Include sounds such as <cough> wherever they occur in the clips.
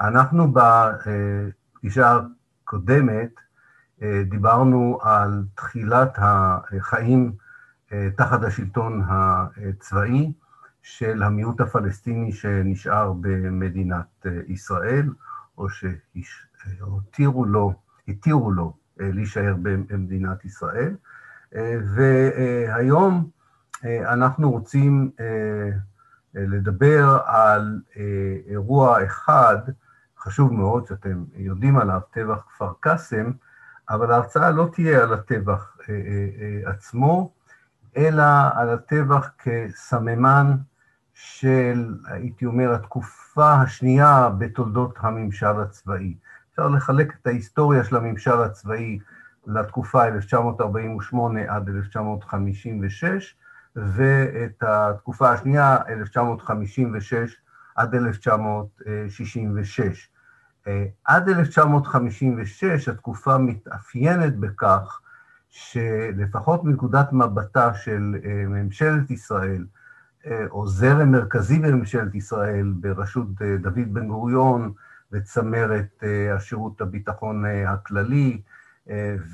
אנחנו בפגישה הקודמת דיברנו על תחילת החיים תחת השלטון הצבאי של המיעוט הפלסטיני שנשאר במדינת ישראל, או שהותירו לו, התירו לו להישאר במדינת ישראל. והיום אנחנו רוצים לדבר על אירוע אחד חשוב מאוד, שאתם יודעים עליו, טבח כפר קאסם, אבל ההרצאה לא תהיה על הטבח עצמו, אלא על הטבח כסממן של, הייתי אומר, התקופה השנייה בתולדות הממשל הצבאי. אפשר לחלק את ההיסטוריה של הממשל הצבאי לתקופה 1948 עד 1956, ואת התקופה השנייה, 1956 עד 1966. עד 1956 התקופה מתאפיינת בכך שלפחות מנקודת מבטה של ממשלת ישראל, או זרם מרכזי בממשלת ישראל בראשות דוד בן גוריון וצמרת השירות הביטחון הכללי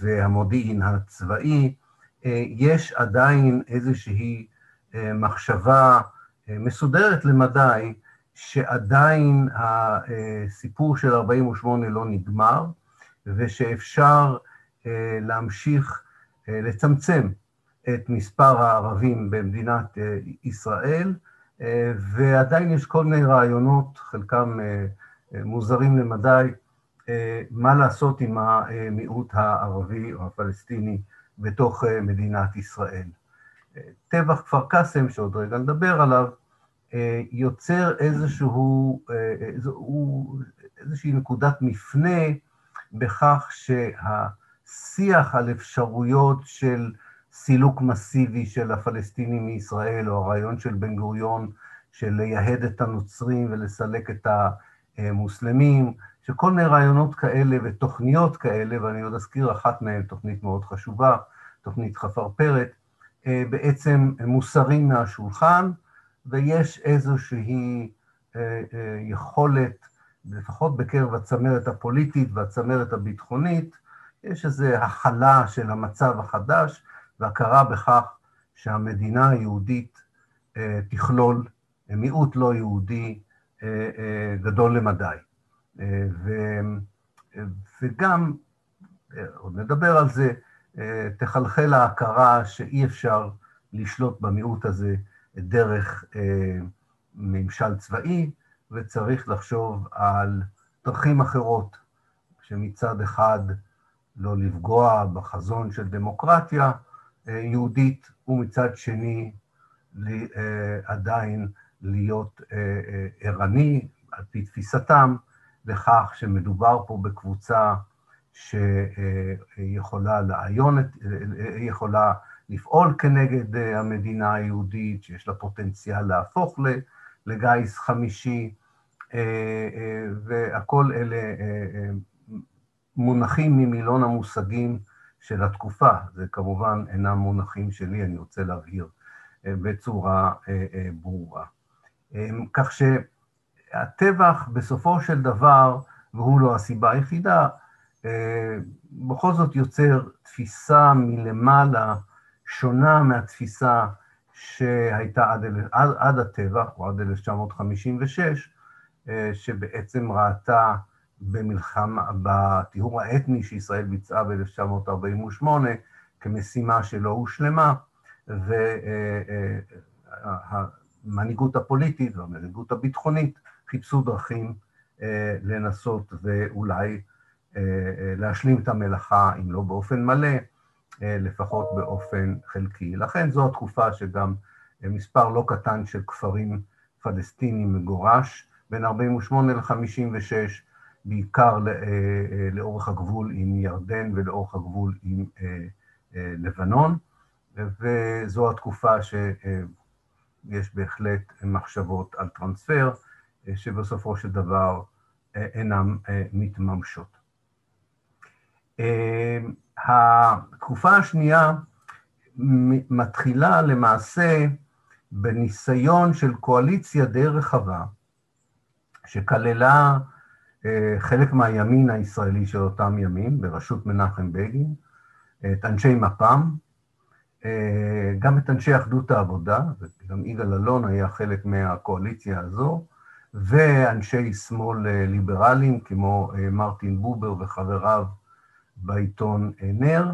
והמודיעין הצבאי, יש עדיין איזושהי מחשבה מסודרת למדי, שעדיין הסיפור של 48' לא נגמר, ושאפשר להמשיך לצמצם את מספר הערבים במדינת ישראל, ועדיין יש כל מיני רעיונות, חלקם מוזרים למדי, מה לעשות עם המיעוט הערבי או הפלסטיני בתוך מדינת ישראל. טבח כפר קאסם, שעוד רגע נדבר עליו, יוצר איזשהו, איזושהי נקודת מפנה בכך שהשיח על אפשרויות של סילוק מסיבי של הפלסטינים מישראל, או הרעיון של בן גוריון של לייהד את הנוצרים ולסלק את המוסלמים, שכל מיני רעיונות כאלה ותוכניות כאלה, ואני עוד אזכיר אחת מהן, תוכנית מאוד חשובה, תוכנית חפרפרת, בעצם מוסרים מהשולחן, ויש איזושהי יכולת, לפחות בקרב הצמרת הפוליטית והצמרת הביטחונית, יש איזו הכלה של המצב החדש, והכרה בכך שהמדינה היהודית תכלול מיעוט לא יהודי גדול למדי. וגם, עוד נדבר על זה, תחלחל ההכרה שאי אפשר לשלוט במיעוט הזה דרך ממשל צבאי, וצריך לחשוב על דרכים אחרות, שמצד אחד לא לפגוע בחזון של דמוקרטיה יהודית, ומצד שני עדיין להיות ערני, על פי תפיסתם, לכך שמדובר פה בקבוצה שיכולה לעיון, יכולה לפעול כנגד המדינה היהודית, שיש לה פוטנציאל להפוך לגיס חמישי, והכל אלה מונחים ממילון המושגים של התקופה. זה כמובן אינם מונחים שלי, אני רוצה להבהיר בצורה ברורה. כך שהטבח בסופו של דבר, והוא לא הסיבה היחידה, בכל זאת יוצר תפיסה מלמעלה שונה מהתפיסה שהייתה עד, עד, עד הטבח, או עד 1956, שבעצם ראתה במלחמה, בטיהור האתני שישראל ביצעה ב-1948 כמשימה שלא הושלמה, והמנהיגות הפוליטית והמנהיגות הביטחונית חיפשו דרכים לנסות ואולי להשלים את המלאכה, אם לא באופן מלא, לפחות באופן חלקי. לכן זו התקופה שגם מספר לא קטן של כפרים פלסטינים מגורש, בין 48' ל-56', בעיקר לאורך הגבול עם ירדן ולאורך הגבול עם לבנון, וזו התקופה שיש בהחלט מחשבות על טרנספר, שבסופו של דבר אינן מתממשות. התקופה השנייה מתחילה למעשה בניסיון של קואליציה די רחבה שכללה חלק מהימין הישראלי של אותם ימים, בראשות מנחם בגין, את אנשי מפ"ם, גם את אנשי אחדות העבודה, וגם יגאל אלון היה חלק מהקואליציה הזו, ואנשי שמאל ליברליים כמו מרטין בובר וחבריו בעיתון נר,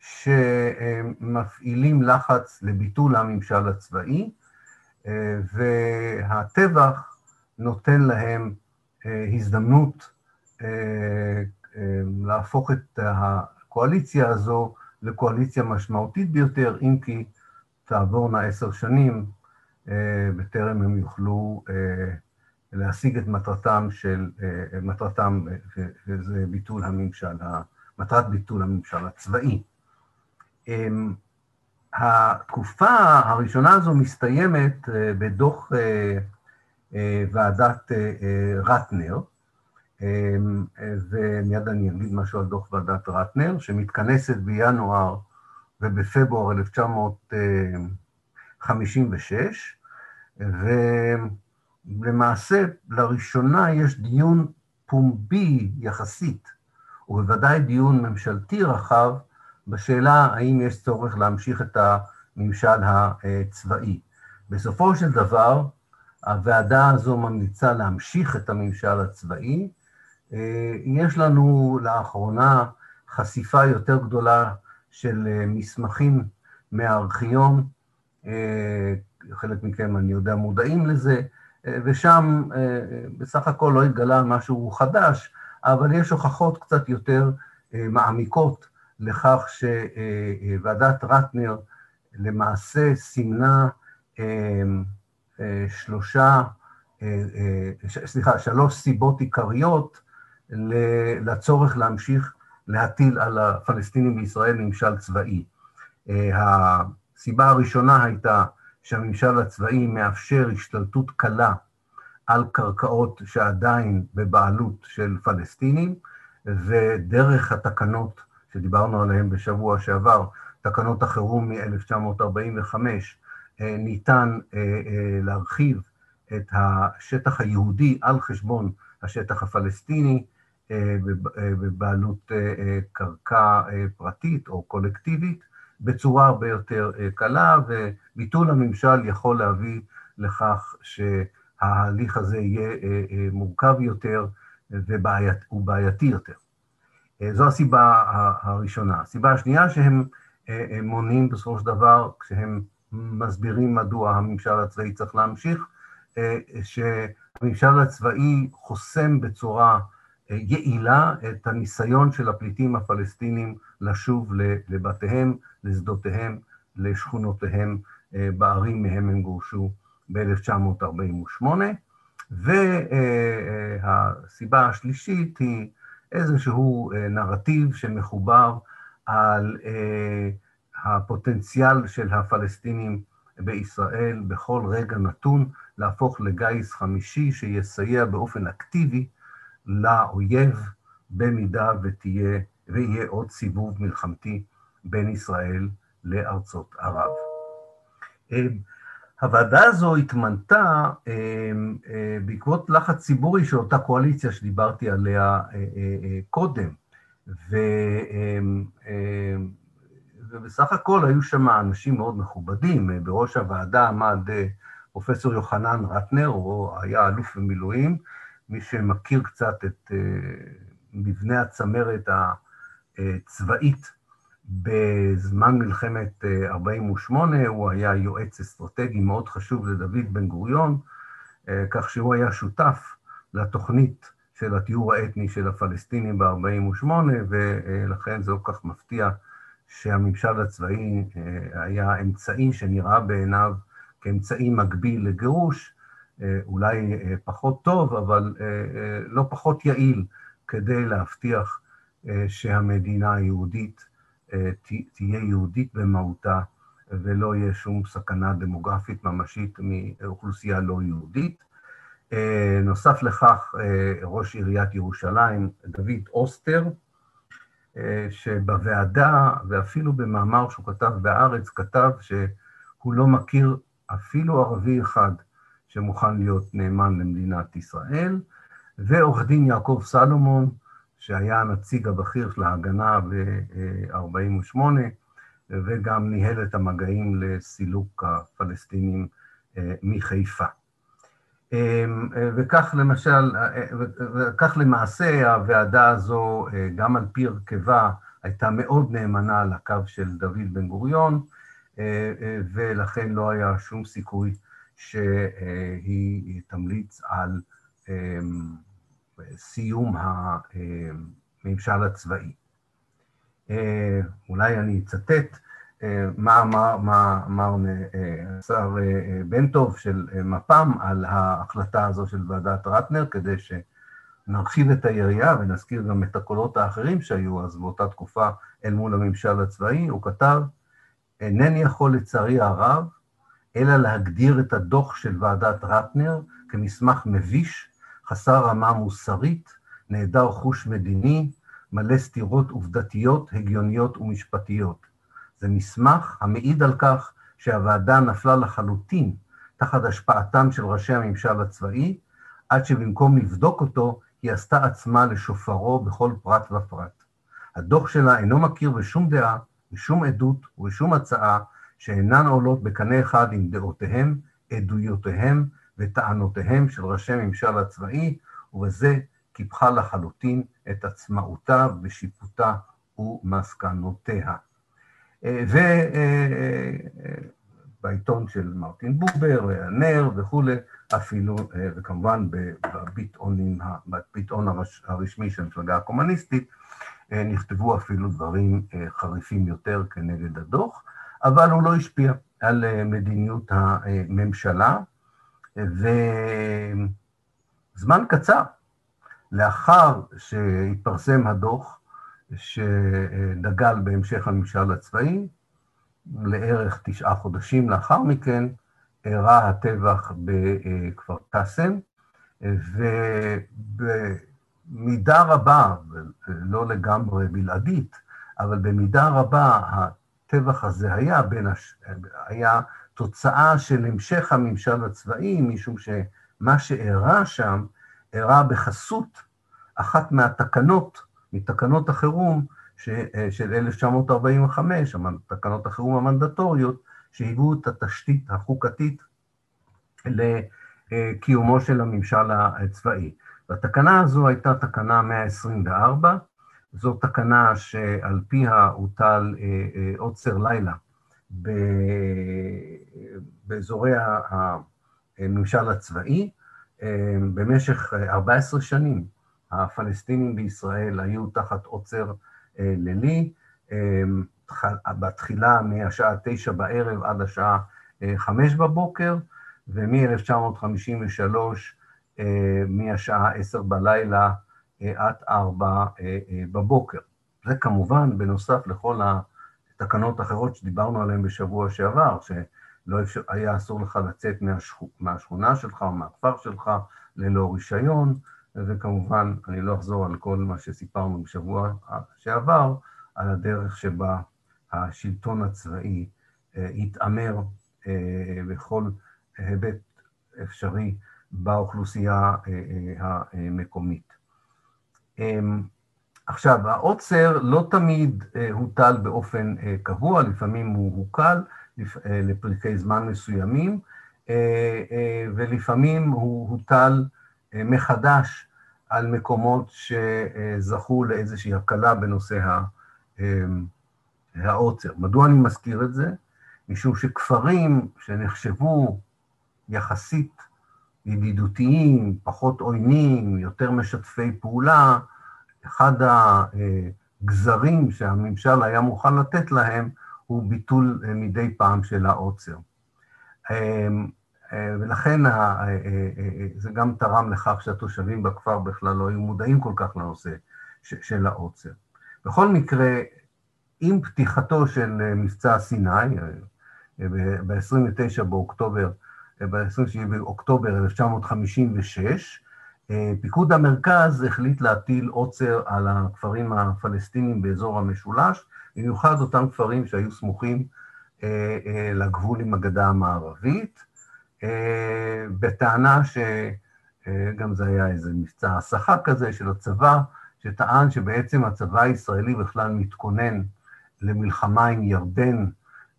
שמפעילים לחץ לביטול הממשל הצבאי, והטבח נותן להם הזדמנות להפוך את הקואליציה הזו לקואליציה משמעותית ביותר, אם כי תעבורנה עשר שנים בטרם הם יוכלו להשיג את מטרתם של, מטרתם, וזה ביטול הממשל, מטרת ביטול הממשל הצבאי. התקופה הראשונה הזו מסתיימת בדוח ועדת רטנר, ומיד אני אגיד משהו על דוח ועדת רטנר, שמתכנסת בינואר ובפברואר 1956, ולמעשה לראשונה יש דיון פומבי יחסית, ובוודאי דיון ממשלתי רחב, בשאלה האם יש צורך להמשיך את הממשל הצבאי. בסופו של דבר, הוועדה הזו ממליצה להמשיך את הממשל הצבאי. יש לנו לאחרונה חשיפה יותר גדולה של מסמכים מהארכיון, חלק מכם, אני יודע, מודעים לזה, ושם בסך הכל לא התגלה משהו חדש, אבל יש הוכחות קצת יותר מעמיקות לכך שוועדת רטנר למעשה סימנה שלושה, סליחה, שלוש סיבות עיקריות לצורך להמשיך להטיל על הפלסטינים בישראל ממשל צבאי. הסיבה הראשונה הייתה שהממשל הצבאי מאפשר השתלטות קלה על קרקעות שעדיין בבעלות של פלסטינים, ודרך התקנות שדיברנו עליהן בשבוע שעבר, תקנות החירום מ-1945, ניתן להרחיב את השטח היהודי על חשבון השטח הפלסטיני בבעלות קרקע פרטית או קולקטיבית, בצורה הרבה יותר קלה, וביטול הממשל יכול להביא לכך שההליך הזה יהיה מורכב יותר ובעייתי יותר. זו הסיבה הראשונה. הסיבה השנייה שהם מונים בסופו של דבר, כשהם מסבירים מדוע הממשל הצבאי צריך להמשיך, שהממשל הצבאי חוסם בצורה יעילה את הניסיון של הפליטים הפלסטינים לשוב לבתיהם, לשדותיהם, לשכונותיהם בערים מהם הם גורשו ב-1948. והסיבה השלישית היא איזשהו נרטיב שמחובר על הפוטנציאל של הפלסטינים בישראל בכל רגע נתון להפוך לגיס חמישי שיסייע באופן אקטיבי לאויב במידה ותהיה, ויהיה עוד סיבוב מלחמתי בין ישראל לארצות ערב. הוועדה הזו התמנתה בעקבות לחץ ציבורי של אותה קואליציה שדיברתי עליה קודם, ו... ובסך הכל היו שם אנשים מאוד מכובדים, בראש הוועדה עמד פרופסור יוחנן רטנר, הוא היה אלוף במילואים, מי שמכיר קצת את מבנה הצמרת הצבאית בזמן מלחמת 48', הוא היה יועץ אסטרטגי מאוד חשוב לדוד בן גוריון, כך שהוא היה שותף לתוכנית של הטיהור האתני של הפלסטינים ב-48', ולכן זה לא כך מפתיע שהממשל הצבאי היה אמצעי שנראה בעיניו כאמצעי מקביל לגירוש, אולי פחות טוב, אבל לא פחות יעיל, כדי להבטיח שהמדינה היהודית תהיה יהודית במהותה, ולא יהיה שום סכנה דמוגרפית ממשית מאוכלוסייה לא יהודית. נוסף לכך, ראש עיריית ירושלים, דוד אוסטר, שבוועדה, ואפילו במאמר שהוא כתב בהארץ, כתב שהוא לא מכיר אפילו ערבי אחד שמוכן להיות נאמן למדינת ישראל, ועורך דין יעקב סלומון, שהיה הנציג הבכיר של ההגנה ב-48', וגם ניהל את המגעים לסילוק הפלסטינים מחיפה. וכך למשל, וכך למעשה הוועדה הזו, גם על פי הרכבה, הייתה מאוד נאמנה לקו של דוד בן גוריון, ולכן לא היה שום סיכוי שהיא תמליץ על סיום הממשל הצבאי. אולי אני אצטט מה אמר השר בן טוב של מפ"ם על ההחלטה הזו של ועדת רטנר, כדי שנרחיב את היריעה ונזכיר גם את הקולות האחרים שהיו אז באותה תקופה אל מול הממשל הצבאי, הוא כתב, אינני יכול לצערי הרב, אלא להגדיר את הדוח של ועדת רטנר כמסמך מביש, חסר רמה מוסרית, נעדר חוש מדיני, מלא סתירות עובדתיות, הגיוניות ומשפטיות. זה מסמך המעיד על כך שהוועדה נפלה לחלוטין תחת השפעתם של ראשי הממשל הצבאי, עד שבמקום לבדוק אותו, היא עשתה עצמה לשופרו בכל פרט ופרט. הדוח שלה אינו מכיר בשום דעה, בשום עדות ובשום הצעה שאינן עולות בקנה אחד עם דעותיהם, עדויותיהם וטענותיהם של ראשי ממשל הצבאי, ובזה קיפחה לחלוטין את עצמאותה ושיפוטה ומסקנותיה. ובעיתון של מרטין בובר, הנר וכולי, אפילו, וכמובן בביטאון הרשמי של המפלגה הקומוניסטית, נכתבו אפילו דברים חריפים יותר כנגד הדוח, אבל הוא לא השפיע על מדיניות הממשלה, וזמן קצר לאחר שהתפרסם הדוח, שדגל בהמשך הממשל הצבאי, לערך תשעה חודשים לאחר מכן, אירע הטבח בכפר קאסם, ובמידה רבה, לא לגמרי בלעדית, אבל במידה רבה הטבח הזה היה, בין הש... היה תוצאה של המשך הממשל הצבאי, משום שמה שאירע שם, אירע בחסות אחת מהתקנות מתקנות החירום של 1945, תקנות החירום המנדטוריות, שהיוו את התשתית החוקתית לקיומו של הממשל הצבאי. והתקנה הזו הייתה תקנה 124, זו תקנה שעל פיה הוטל עוצר לילה באזורי הממשל הצבאי במשך 14 שנים. הפלסטינים בישראל היו תחת עוצר אה, לילי, אה, בתחילה מהשעה תשע בערב עד השעה אה, חמש בבוקר, ומ-1953 מהשעה עשר בלילה עד ארבע בבוקר. זה כמובן בנוסף לכל התקנות האחרות שדיברנו עליהן בשבוע שעבר, שלא אפשר, היה אסור לך לצאת מהשכונה שלך או מהכפר שלך ללא רישיון, וכמובן, אני לא אחזור על כל מה שסיפרנו בשבוע שעבר, על הדרך שבה השלטון הצבאי אה, התעמר אה, בכל היבט אפשרי באוכלוסייה אה, המקומית. אמ, עכשיו, העוצר לא תמיד הוטל באופן קבוע, לפעמים הוא הוקל לפרקי זמן מסוימים, ולפעמים הוא הוטל מחדש על מקומות שזכו לאיזושהי הקלה בנושא העוצר. מדוע אני מזכיר את זה? משום שכפרים שנחשבו יחסית ידידותיים, פחות עוינים, יותר משתפי פעולה, אחד הגזרים שהממשל היה מוכן לתת להם הוא ביטול מדי פעם של העוצר. אה, ולכן אה, אה, זה גם תרם לכך שהתושבים בכפר בכלל לא היו מודעים כל כך לנושא של העוצר. בכל מקרה, עם פתיחתו של מבצע סיני, ב-29 באוקטובר, ב-27 באוקטובר 1956, פיקוד המרכז החליט להטיל עוצר על הכפרים הפלסטינים באזור המשולש, במיוחד אותם כפרים שהיו סמוכים לגבול עם הגדה המערבית, בטענה שגם זה היה איזה מבצע הסחה כזה של הצבא, שטען שבעצם הצבא הישראלי בכלל מתכונן למלחמה עם ירדן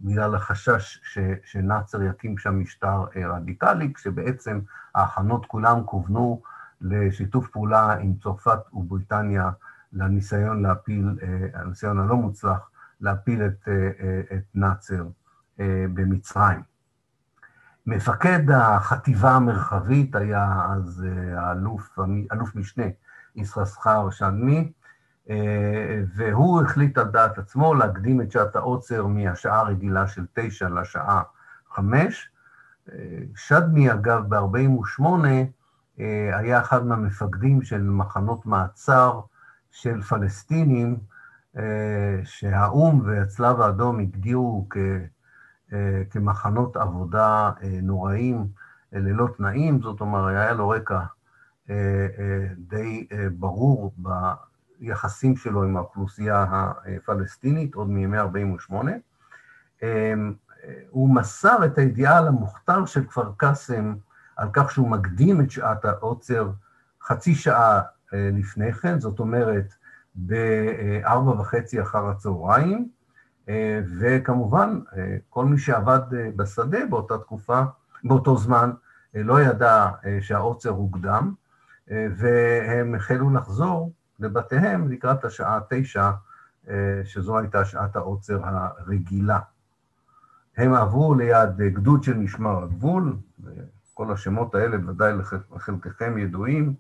בגלל החשש ש, שנאצר יקים שם משטר רדיקלי, כשבעצם ההכנות כולם כוונו לשיתוף פעולה עם צרפת ובריטניה לניסיון להפיל, הניסיון הלא מוצלח, להפיל את, את נאצר במצרים. מפקד החטיבה המרחבית היה אז האלוף, אלוף משנה יששכר שדמי, והוא החליט על דעת עצמו להקדים את שעת העוצר מהשעה הרגילה של תשע לשעה חמש. שדמי, אגב, ב-48' היה אחד מהמפקדים של מחנות מעצר של פלסטינים, שהאו"ם והצלב האדום הגדירו כ... כמחנות עבודה נוראים ללא תנאים, זאת אומרת, היה לו רקע די ברור ביחסים שלו עם האוכלוסייה הפלסטינית, עוד מימי 48'. הוא מסר את הידיעה למוכתר של כפר קאסם על כך שהוא מקדים את שעת העוצר חצי שעה לפני כן, זאת אומרת, בארבע וחצי אחר הצהריים, וכמובן, כל מי שעבד בשדה באותה תקופה, באותו זמן, לא ידע שהעוצר הוקדם, והם החלו לחזור לבתיהם לקראת השעה תשע, שזו הייתה שעת העוצר הרגילה. הם עברו ליד גדוד של משמר הגבול, כל השמות האלה ודאי לחלקכם ידועים,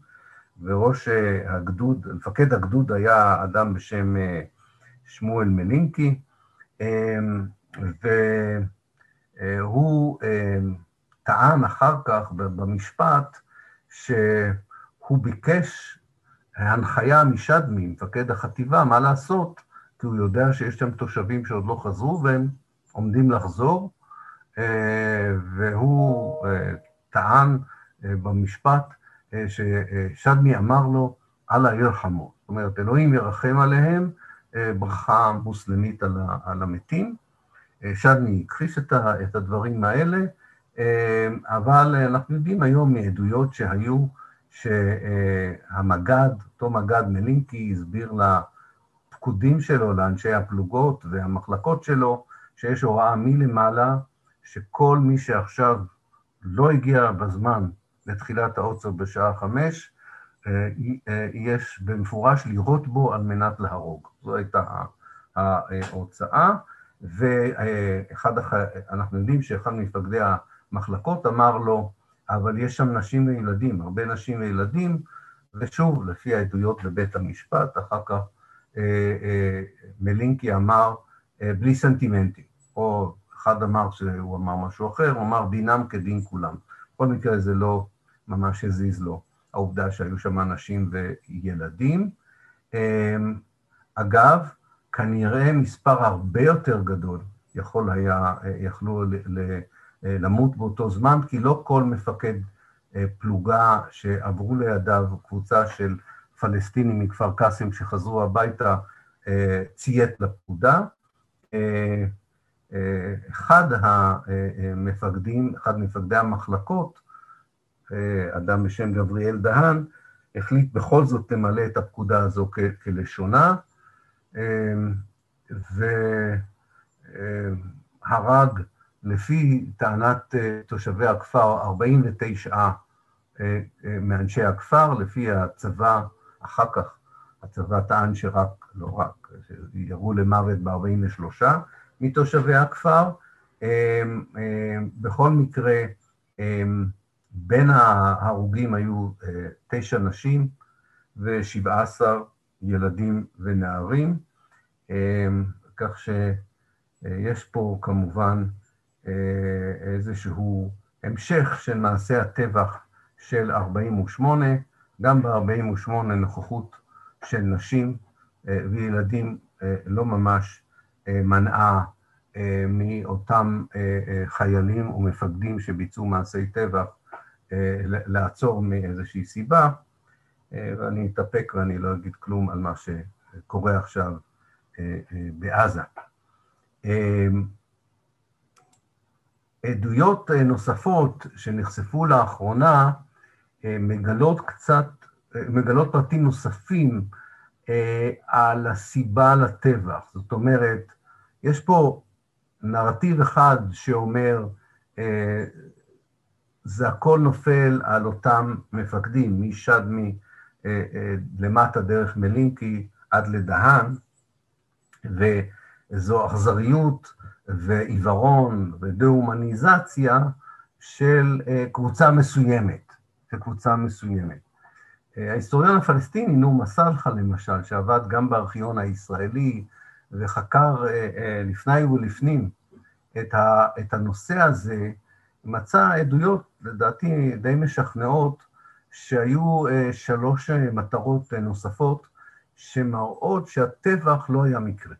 וראש הגדוד, מפקד הגדוד היה אדם בשם שמואל מלינקי, והוא טען אחר כך במשפט שהוא ביקש הנחיה משדמי, מפקד החטיבה, מה לעשות, כי הוא יודע שיש שם תושבים שעוד לא חזרו והם עומדים לחזור, והוא טען במשפט ששדמי אמר לו, אללה ירחמו. זאת אומרת, אלוהים ירחם עליהם, ברכה מוסלמית על המתים. שדמי הכחיש את הדברים האלה, אבל אנחנו יודעים היום מעדויות שהיו, שהמג"ד, אותו מג"ד מלינקי, הסביר לפקודים שלו, לאנשי הפלוגות והמחלקות שלו, שיש הוראה מלמעלה, שכל מי שעכשיו לא הגיע בזמן לתחילת העוצר בשעה חמש, יש במפורש לירות בו על מנת להרוג. זו הייתה ההוצאה, ואחד, אנחנו יודעים שאחד ממפקדי המחלקות אמר לו, אבל יש שם נשים וילדים, הרבה נשים וילדים, ושוב, לפי העדויות בבית המשפט, אחר כך מלינקי אמר, בלי סנטימנטים, או אחד אמר שהוא אמר משהו אחר, הוא אמר דינם כדין כולם. בכל מקרה זה לא ממש הזיז לו. העובדה שהיו שם אנשים וילדים. אגב, כנראה מספר הרבה יותר גדול יכול היה, יכלו למות באותו זמן, כי לא כל מפקד פלוגה שעברו לידיו קבוצה של פלסטינים מכפר קאסם שחזרו הביתה ציית לפקודה. אחד המפקדים, אחד מפקדי המחלקות, אדם בשם גבריאל דהן, החליט בכל זאת למלא את הפקודה הזו כלשונה, והרג, לפי טענת תושבי הכפר, 49 מאנשי הכפר, לפי הצבא, אחר כך הצבא טען שרק, לא רק, ירו למוות ב-43 מתושבי הכפר. בכל מקרה, בין ההרוגים היו תשע נשים ושבעה עשר ילדים ונערים, כך שיש פה כמובן איזשהו המשך של מעשה הטבח של 48', גם ב-48' נוכחות של נשים וילדים לא ממש מנעה מאותם חיילים ומפקדים שביצעו מעשי טבח לעצור מאיזושהי סיבה, ואני אתאפק ואני לא אגיד כלום על מה שקורה עכשיו בעזה. עדויות נוספות שנחשפו לאחרונה מגלות קצת, מגלות פרטים נוספים על הסיבה לטבח. זאת אומרת, יש פה נרטיב אחד שאומר, זה הכל נופל על אותם מפקדים, משדמי למטה דרך מלינקי עד לדהן, וזו אכזריות ועיוורון ודה-הומניזציה של קבוצה מסוימת, של קבוצה מסוימת. ההיסטוריון הפלסטיני, נו מסלחה למשל, שעבד גם בארכיון הישראלי וחקר לפני ולפנים את הנושא הזה, מצא עדויות, לדעתי די משכנעות, שהיו שלוש מטרות נוספות שמראות שהטבח לא היה מקרי.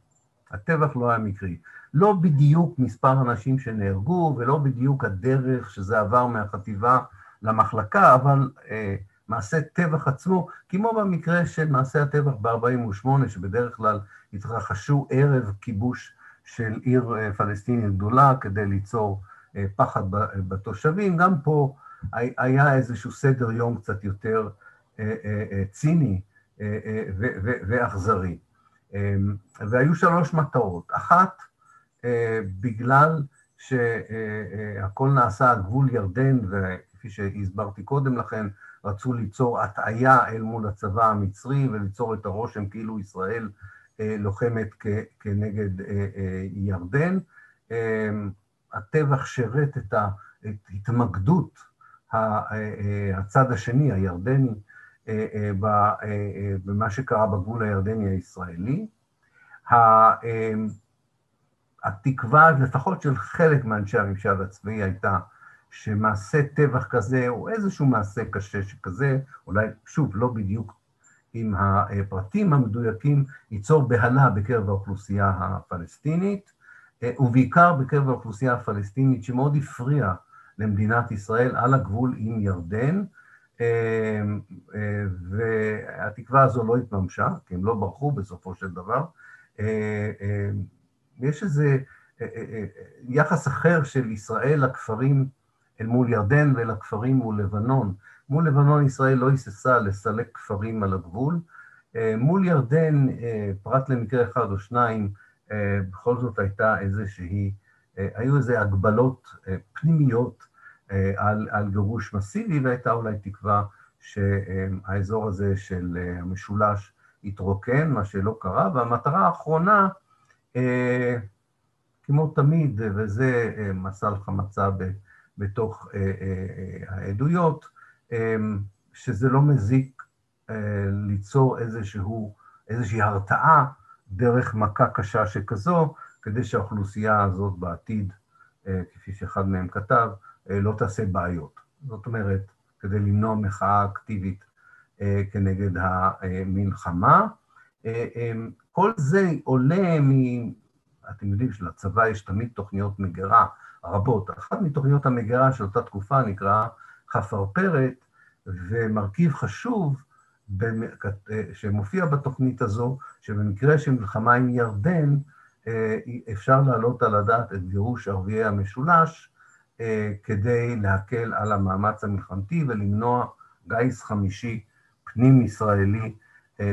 הטבח לא היה מקרי. לא בדיוק מספר אנשים שנהרגו ולא בדיוק הדרך שזה עבר מהחטיבה למחלקה, אבל אה, מעשה טבח עצמו, כמו במקרה של מעשה הטבח ב-48', שבדרך כלל התרחשו ערב כיבוש של עיר אה, פלסטינית גדולה כדי ליצור אה, פחד בתושבים, גם פה היה איזשהו סדר יום קצת יותר אה, ציני ואכזרי. והיו שלוש מטרות. אחת, בגלל שהכל נעשה על גבול ירדן, וכפי שהסברתי קודם לכן, רצו ליצור הטעיה אל מול הצבא המצרי וליצור את הרושם כאילו ישראל לוחמת כנגד ירדן. הטבח שירת את התמקדות הצד השני, הירדני, במה שקרה בגבול הירדני הישראלי. התקווה, לפחות של חלק מאנשי הממשל הצבאי, הייתה שמעשה טבח כזה, או איזשהו מעשה קשה שכזה, אולי, שוב, לא בדיוק עם הפרטים המדויקים, ייצור בהלה בקרב האוכלוסייה הפלסטינית, ובעיקר בקרב האוכלוסייה הפלסטינית, שמאוד הפריעה למדינת ישראל על הגבול עם ירדן, והתקווה הזו לא התממשה, כי הם לא ברחו בסופו של דבר. יש איזה יחס אחר של ישראל לכפרים אל מול ירדן ולכפרים מול לבנון. מול לבנון ישראל לא היססה לסלק כפרים על הגבול. מול ירדן, פרט למקרה אחד או שניים, בכל זאת הייתה איזושהי, היו איזה הגבלות פנימיות על, על גירוש מסיבי, והייתה אולי תקווה שהאזור הזה של המשולש יתרוקן, מה שלא קרה, והמטרה האחרונה, כמו תמיד, וזה מסל חמצה בתוך העדויות, שזה לא מזיק ליצור איזשהו, איזושהי הרתעה דרך מכה קשה שכזו, כדי שהאוכלוסייה הזאת בעתיד, כפי שאחד מהם כתב, לא תעשה בעיות. זאת אומרת, כדי למנוע מחאה אקטיבית כנגד המלחמה. כל זה עולה מ... אתם יודעים שלצבא יש תמיד תוכניות מגירה רבות. אחת מתוכניות המגירה של אותה תקופה נקרא חפרפרת, ומרכיב חשוב שמופיע בתוכנית הזו, שבמקרה של מלחמה עם ירדן, אפשר להעלות על הדעת את גירוש ערביי המשולש, כדי להקל על המאמץ המלחמתי ולמנוע גיס חמישי פנים-ישראלי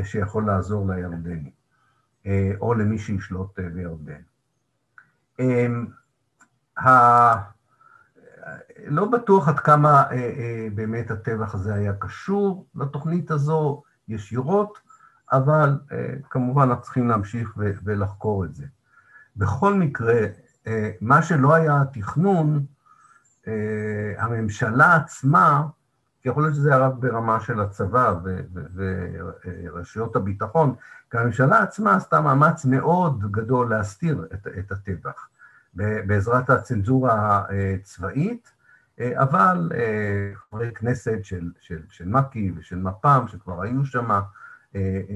שיכול לעזור לירדני, או למי שישלוט בירדן. לא בטוח עד כמה באמת הטבח הזה היה קשור לתוכנית הזו ישירות, אבל כמובן אנחנו צריכים להמשיך ולחקור את זה. בכל מקרה, מה שלא היה תכנון, הממשלה עצמה, יכול להיות שזה היה רק ברמה של הצבא ורשויות הביטחון, כי הממשלה עצמה עשתה מאמץ מאוד גדול להסתיר את, את הטבח, בעזרת הצנזורה הצבאית, אבל חברי כנסת של, של, של מק"י ושל מפ"ם, שכבר היו שם,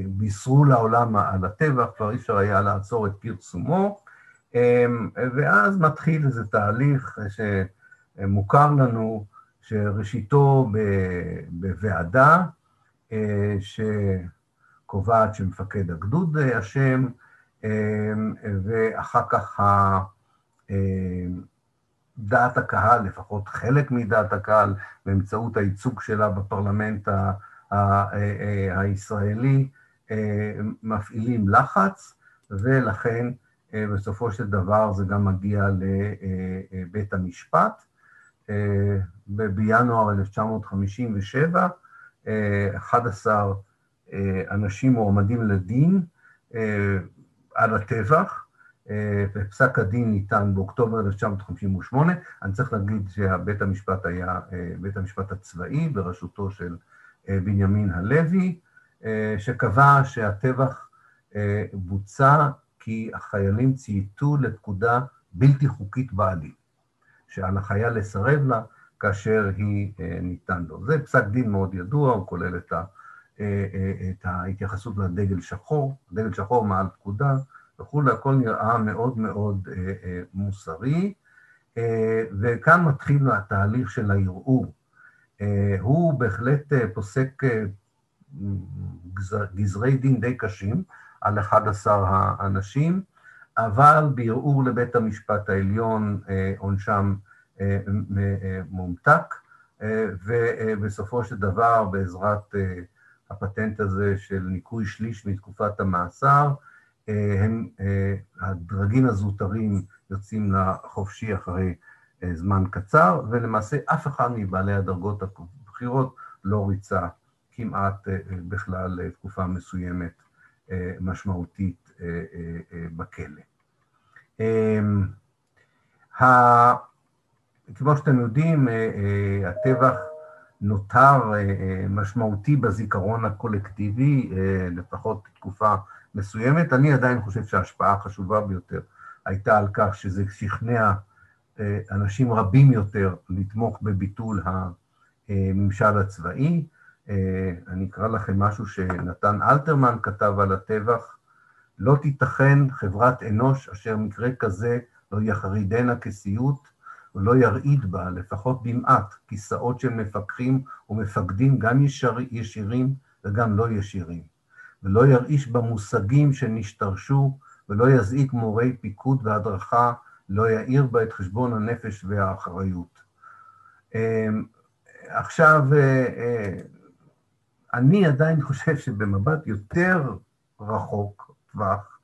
בישרו לעולם על הטבח, כבר אי אפשר היה לעצור את פרסומו, ואז מתחיל איזה תהליך שמוכר לנו, שראשיתו בוועדה שקובעת שמפקד הגדוד אשם, ואחר כך דעת הקהל, לפחות חלק מדעת הקהל, באמצעות הייצוג שלה בפרלמנט הישראלי, מפעילים לחץ, ולכן בסופו של דבר זה גם מגיע לבית המשפט. בינואר 1957, 11 אנשים מועמדים לדין על הטבח, ופסק הדין ניתן באוקטובר 1958. אני צריך להגיד שבית המשפט היה בית המשפט הצבאי בראשותו של בנימין הלוי, שקבע שהטבח בוצע כי החיילים צייתו לפקודה בלתי חוקית בעליל, שעל החייל לסרב לה כאשר היא ניתן לו. זה פסק דין מאוד ידוע, הוא כולל את, ה, את ההתייחסות לדגל שחור, דגל שחור מעל פקודה וכולי, הכל נראה מאוד מאוד מוסרי, וכאן מתחיל התהליך של הערעור. הוא בהחלט פוסק גזרי דין די קשים על 11 האנשים, אבל בערעור לבית המשפט העליון עונשם מומתק, ובסופו של דבר, בעזרת הפטנט הזה של ניכוי שליש מתקופת המאסר, הם, הדרגים הזוטרים יוצאים לחופשי אחרי זמן קצר, ולמעשה אף אחד מבעלי הדרגות הבכירות לא ריצה כמעט בכלל תקופה מסוימת משמעותית בכלא. כמו שאתם יודעים, הטבח נותר משמעותי בזיכרון הקולקטיבי, לפחות תקופה מסוימת. אני עדיין חושב שההשפעה החשובה ביותר הייתה על כך שזה שכנע אנשים רבים יותר לתמוך בביטול הממשל הצבאי. אני אקרא לכם משהו שנתן אלתרמן כתב על הטבח, לא תיתכן חברת אנוש אשר מקרה כזה לא יחרידנה כסיוט ולא ירעיד בה, לפחות במעט, כיסאות של מפקחים ומפקדים, גם ישר, ישירים וגם לא ישירים, ולא ירעיש במושגים שנשתרשו, ולא יזעיק מורי פיקוד והדרכה, לא יאיר בה את חשבון הנפש והאחריות. עכשיו, אני עדיין חושב שבמבט יותר רחוק טווח,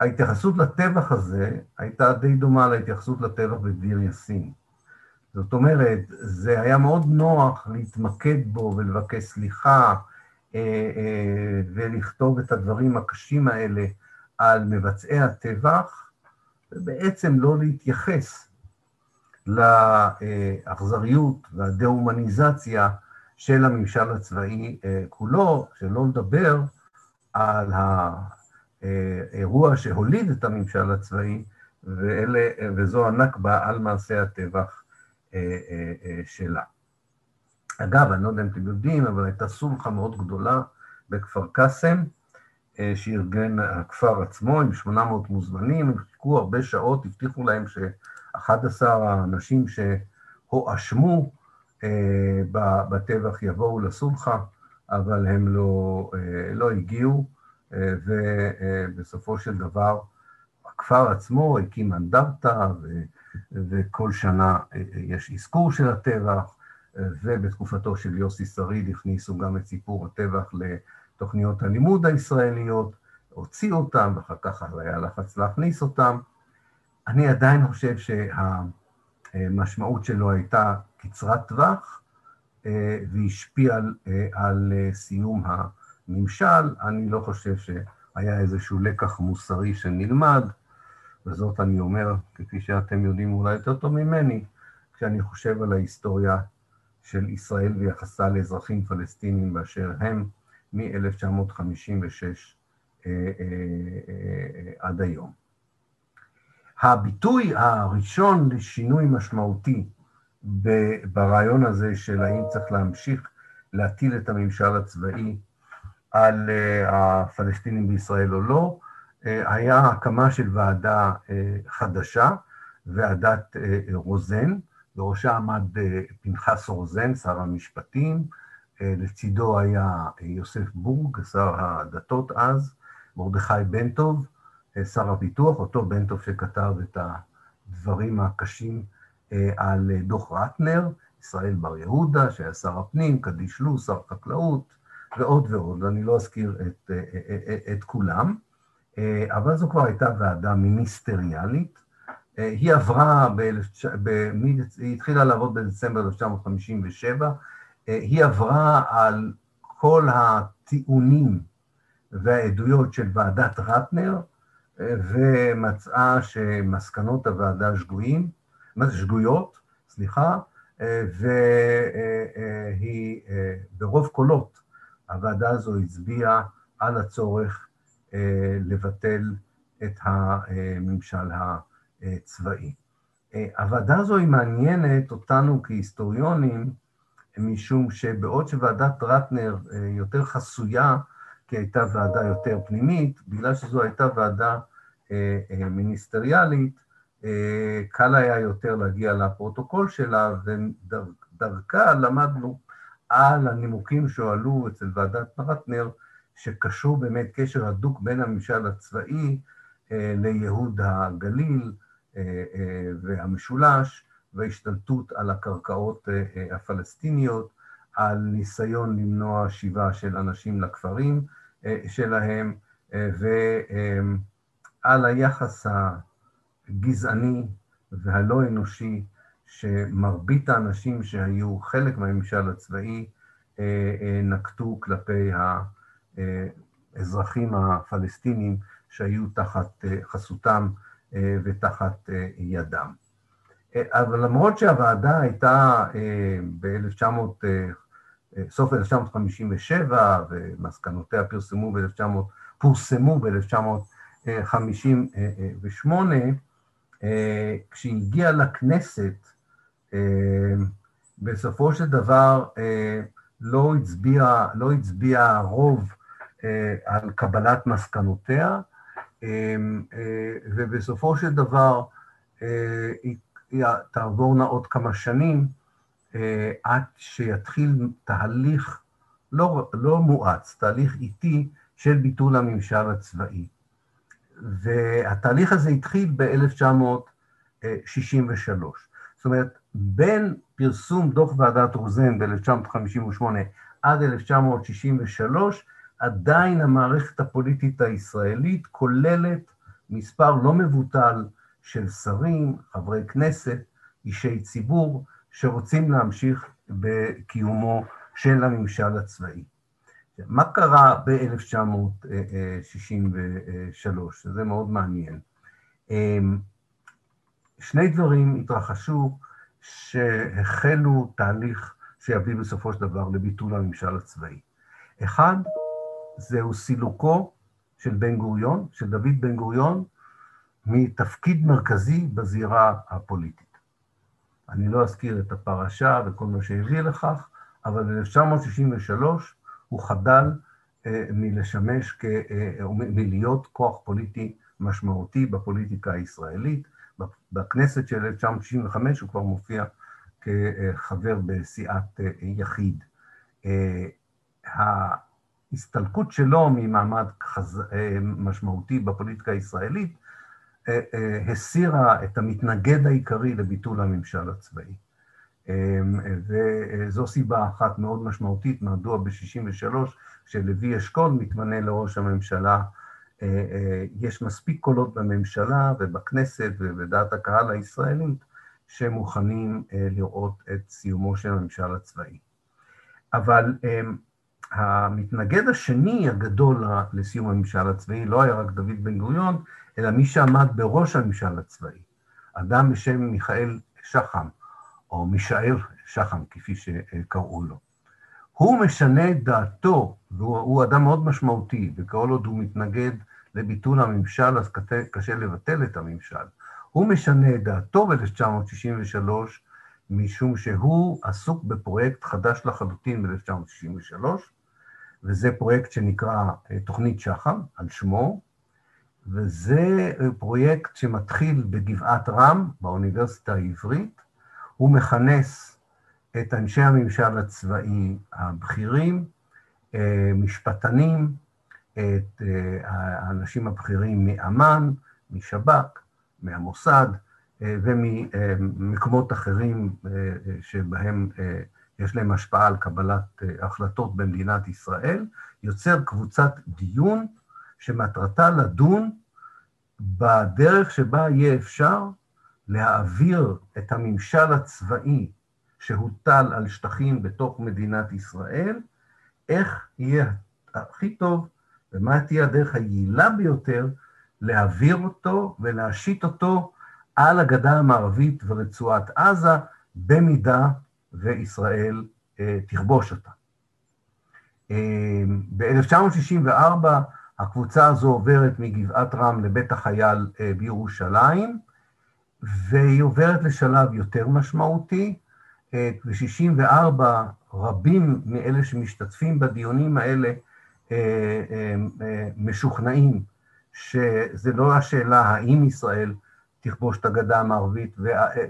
ההתייחסות לטבח הזה הייתה די דומה להתייחסות לטבח בדביר יאסין. זאת אומרת, זה היה מאוד נוח להתמקד בו ולבקש סליחה ולכתוב את הדברים הקשים האלה על מבצעי הטבח, ובעצם לא להתייחס לאכזריות והדה-הומניזציה של הממשל הצבאי כולו, שלא לדבר על האירוע שהוליד את הממשל הצבאי, ואלה, וזו הנכבה על מעשה הטבח שלה. אגב, אני לא יודע אם אתם יודעים, אבל הייתה סולחה מאוד גדולה בכפר קאסם, שארגן הכפר עצמו עם 800 מוזמנים, הם חיכו הרבה שעות, הבטיחו להם ש-11 האנשים שהואשמו בטבח יבואו לסולחה, אבל הם לא, לא הגיעו, ובסופו של דבר הכפר עצמו הקים אנדרטה, וכל שנה יש אזכור של הטבח, ובתקופתו של יוסי שריד הכניסו גם את סיפור הטבח לתוכניות הלימוד הישראליות, הוציאו אותם, ואחר כך היה לחץ להכניס אותם. אני עדיין חושב שהמשמעות שלו הייתה קצרת טווח, והשפיעה על, על סיום הממשל. אני לא חושב שהיה איזשהו לקח מוסרי שנלמד, וזאת אני אומר, כפי שאתם יודעים אולי יותר טוב ממני, כשאני חושב על ההיסטוריה של ישראל ויחסה לאזרחים פלסטינים באשר הם מ-1956 עד היום. הביטוי הראשון לשינוי משמעותי ברעיון הזה של האם צריך להמשיך להטיל את הממשל הצבאי על הפלסטינים בישראל או לא, היה הקמה של ועדה חדשה, ועדת רוזן, בראשה עמד פנחס רוזן, שר המשפטים, לצידו היה יוסף בורג, שר הדתות אז, מרדכי בנטוב, שר הפיתוח, אותו בנטוב שכתב את הדברים הקשים על דוח רטנר, ישראל בר יהודה, שהיה שר הפנים, קדיש לו, שר חקלאות, ועוד ועוד, אני לא אזכיר את, את כולם, אבל זו כבר הייתה ועדה מיניסטריאלית. היא עברה, ב, ב, היא התחילה לעבוד בדצמבר 1957, היא עברה על כל הטיעונים והעדויות של ועדת רטנר, ומצאה שמסקנות הוועדה שגויים, מה זה שגויות, סליחה, והיא ברוב קולות, הוועדה הזו הצביעה על הצורך לבטל את הממשל הצבאי. הוועדה הזו היא מעניינת אותנו כהיסטוריונים, משום שבעוד שוועדת רטנר יותר חסויה, כי הייתה ועדה יותר פנימית, בגלל שזו הייתה ועדה מיניסטריאלית, קל היה יותר להגיע לפרוטוקול שלה, ודרכה למדנו על הנימוקים שהועלו אצל ועדת רטנר, שקשור באמת קשר הדוק בין הממשל הצבאי לייהוד הגליל והמשולש, וההשתלטות על הקרקעות הפלסטיניות, על ניסיון למנוע שיבה של אנשים לכפרים שלהם, ועל היחס הגזעני והלא אנושי שמרבית האנשים שהיו חלק מהממשל הצבאי נקטו כלפי האזרחים הפלסטינים שהיו תחת חסותם ותחת ידם. אבל למרות שהוועדה הייתה ב-1900, סוף 1957, ומסקנותיה פרסמו ב-1900, פורסמו ב-1958, כשהיא הגיעה לכנסת, בסופו של דבר לא הצביע, לא הצביע רוב על קבלת מסקנותיה, ובסופו של דבר תעבורנה עוד כמה שנים עד שיתחיל תהליך לא, לא מואץ, תהליך איטי של ביטול הממשל הצבאי. והתהליך הזה התחיל ב-1963. זאת אומרת, בין פרסום דוח ועדת רוזן ב-1958 עד 1963, עדיין המערכת הפוליטית הישראלית כוללת מספר לא מבוטל של שרים, חברי כנסת, אישי ציבור, שרוצים להמשיך בקיומו של הממשל הצבאי. מה קרה ב-1963? זה מאוד מעניין. שני דברים התרחשו שהחלו תהליך שיביא בסופו של דבר לביטול הממשל הצבאי. אחד, זהו סילוקו של בן גוריון, של דוד בן גוריון, מתפקיד מרכזי בזירה הפוליטית. אני לא אזכיר את הפרשה וכל מה שהביא לכך, אבל ב-1963 הוא חדל מלשמש, כ... מלהיות כוח פוליטי משמעותי בפוליטיקה הישראלית. בכנסת של 1965 הוא כבר מופיע כחבר בסיעת יחיד. ההסתלקות שלו ממעמד משמעותי בפוליטיקה הישראלית הסירה את המתנגד העיקרי לביטול הממשל הצבאי. וזו סיבה אחת מאוד משמעותית, מדוע ב-63, כשלוי אשכול מתמנה לראש הממשלה, יש מספיק קולות בממשלה ובכנסת ובדעת הקהל הישראלית שמוכנים לראות את סיומו של הממשל הצבאי. אבל המתנגד השני הגדול לסיום הממשל הצבאי לא היה רק דוד בן גוריון, אלא מי שעמד בראש הממשל הצבאי, אדם בשם מיכאל שחם, או מישאל שחם, כפי שקראו לו. הוא משנה את דעתו, והוא אדם מאוד משמעותי, וכל עוד הוא מתנגד לביטול הממשל, אז קשה לבטל את הממשל. הוא משנה את דעתו ב-1963, משום שהוא עסוק בפרויקט חדש לחלוטין ב-1963, וזה פרויקט שנקרא תוכנית שחם, על שמו, וזה פרויקט שמתחיל בגבעת רם, באוניברסיטה העברית. הוא מכנס את אנשי הממשל הצבאי הבכירים, משפטנים, את האנשים הבכירים מאמ"ן, משב"כ, מהמוסד, וממקומות אחרים שבהם יש להם השפעה על קבלת החלטות במדינת ישראל, יוצר קבוצת דיון שמטרתה לדון בדרך שבה יהיה אפשר להעביר את הממשל הצבאי שהוטל על שטחים בתוך מדינת ישראל, איך יהיה הכי טוב ומה תהיה הדרך היעילה ביותר להעביר אותו ולהשית אותו על הגדה המערבית ורצועת עזה, במידה וישראל אה, תכבוש אותה. אה, ב-1964 הקבוצה הזו עוברת מגבעת רם לבית החייל אה, בירושלים, והיא עוברת לשלב יותר משמעותי. ב-64 רבים מאלה שמשתתפים בדיונים האלה משוכנעים שזה לא השאלה האם ישראל תכבוש את הגדה המערבית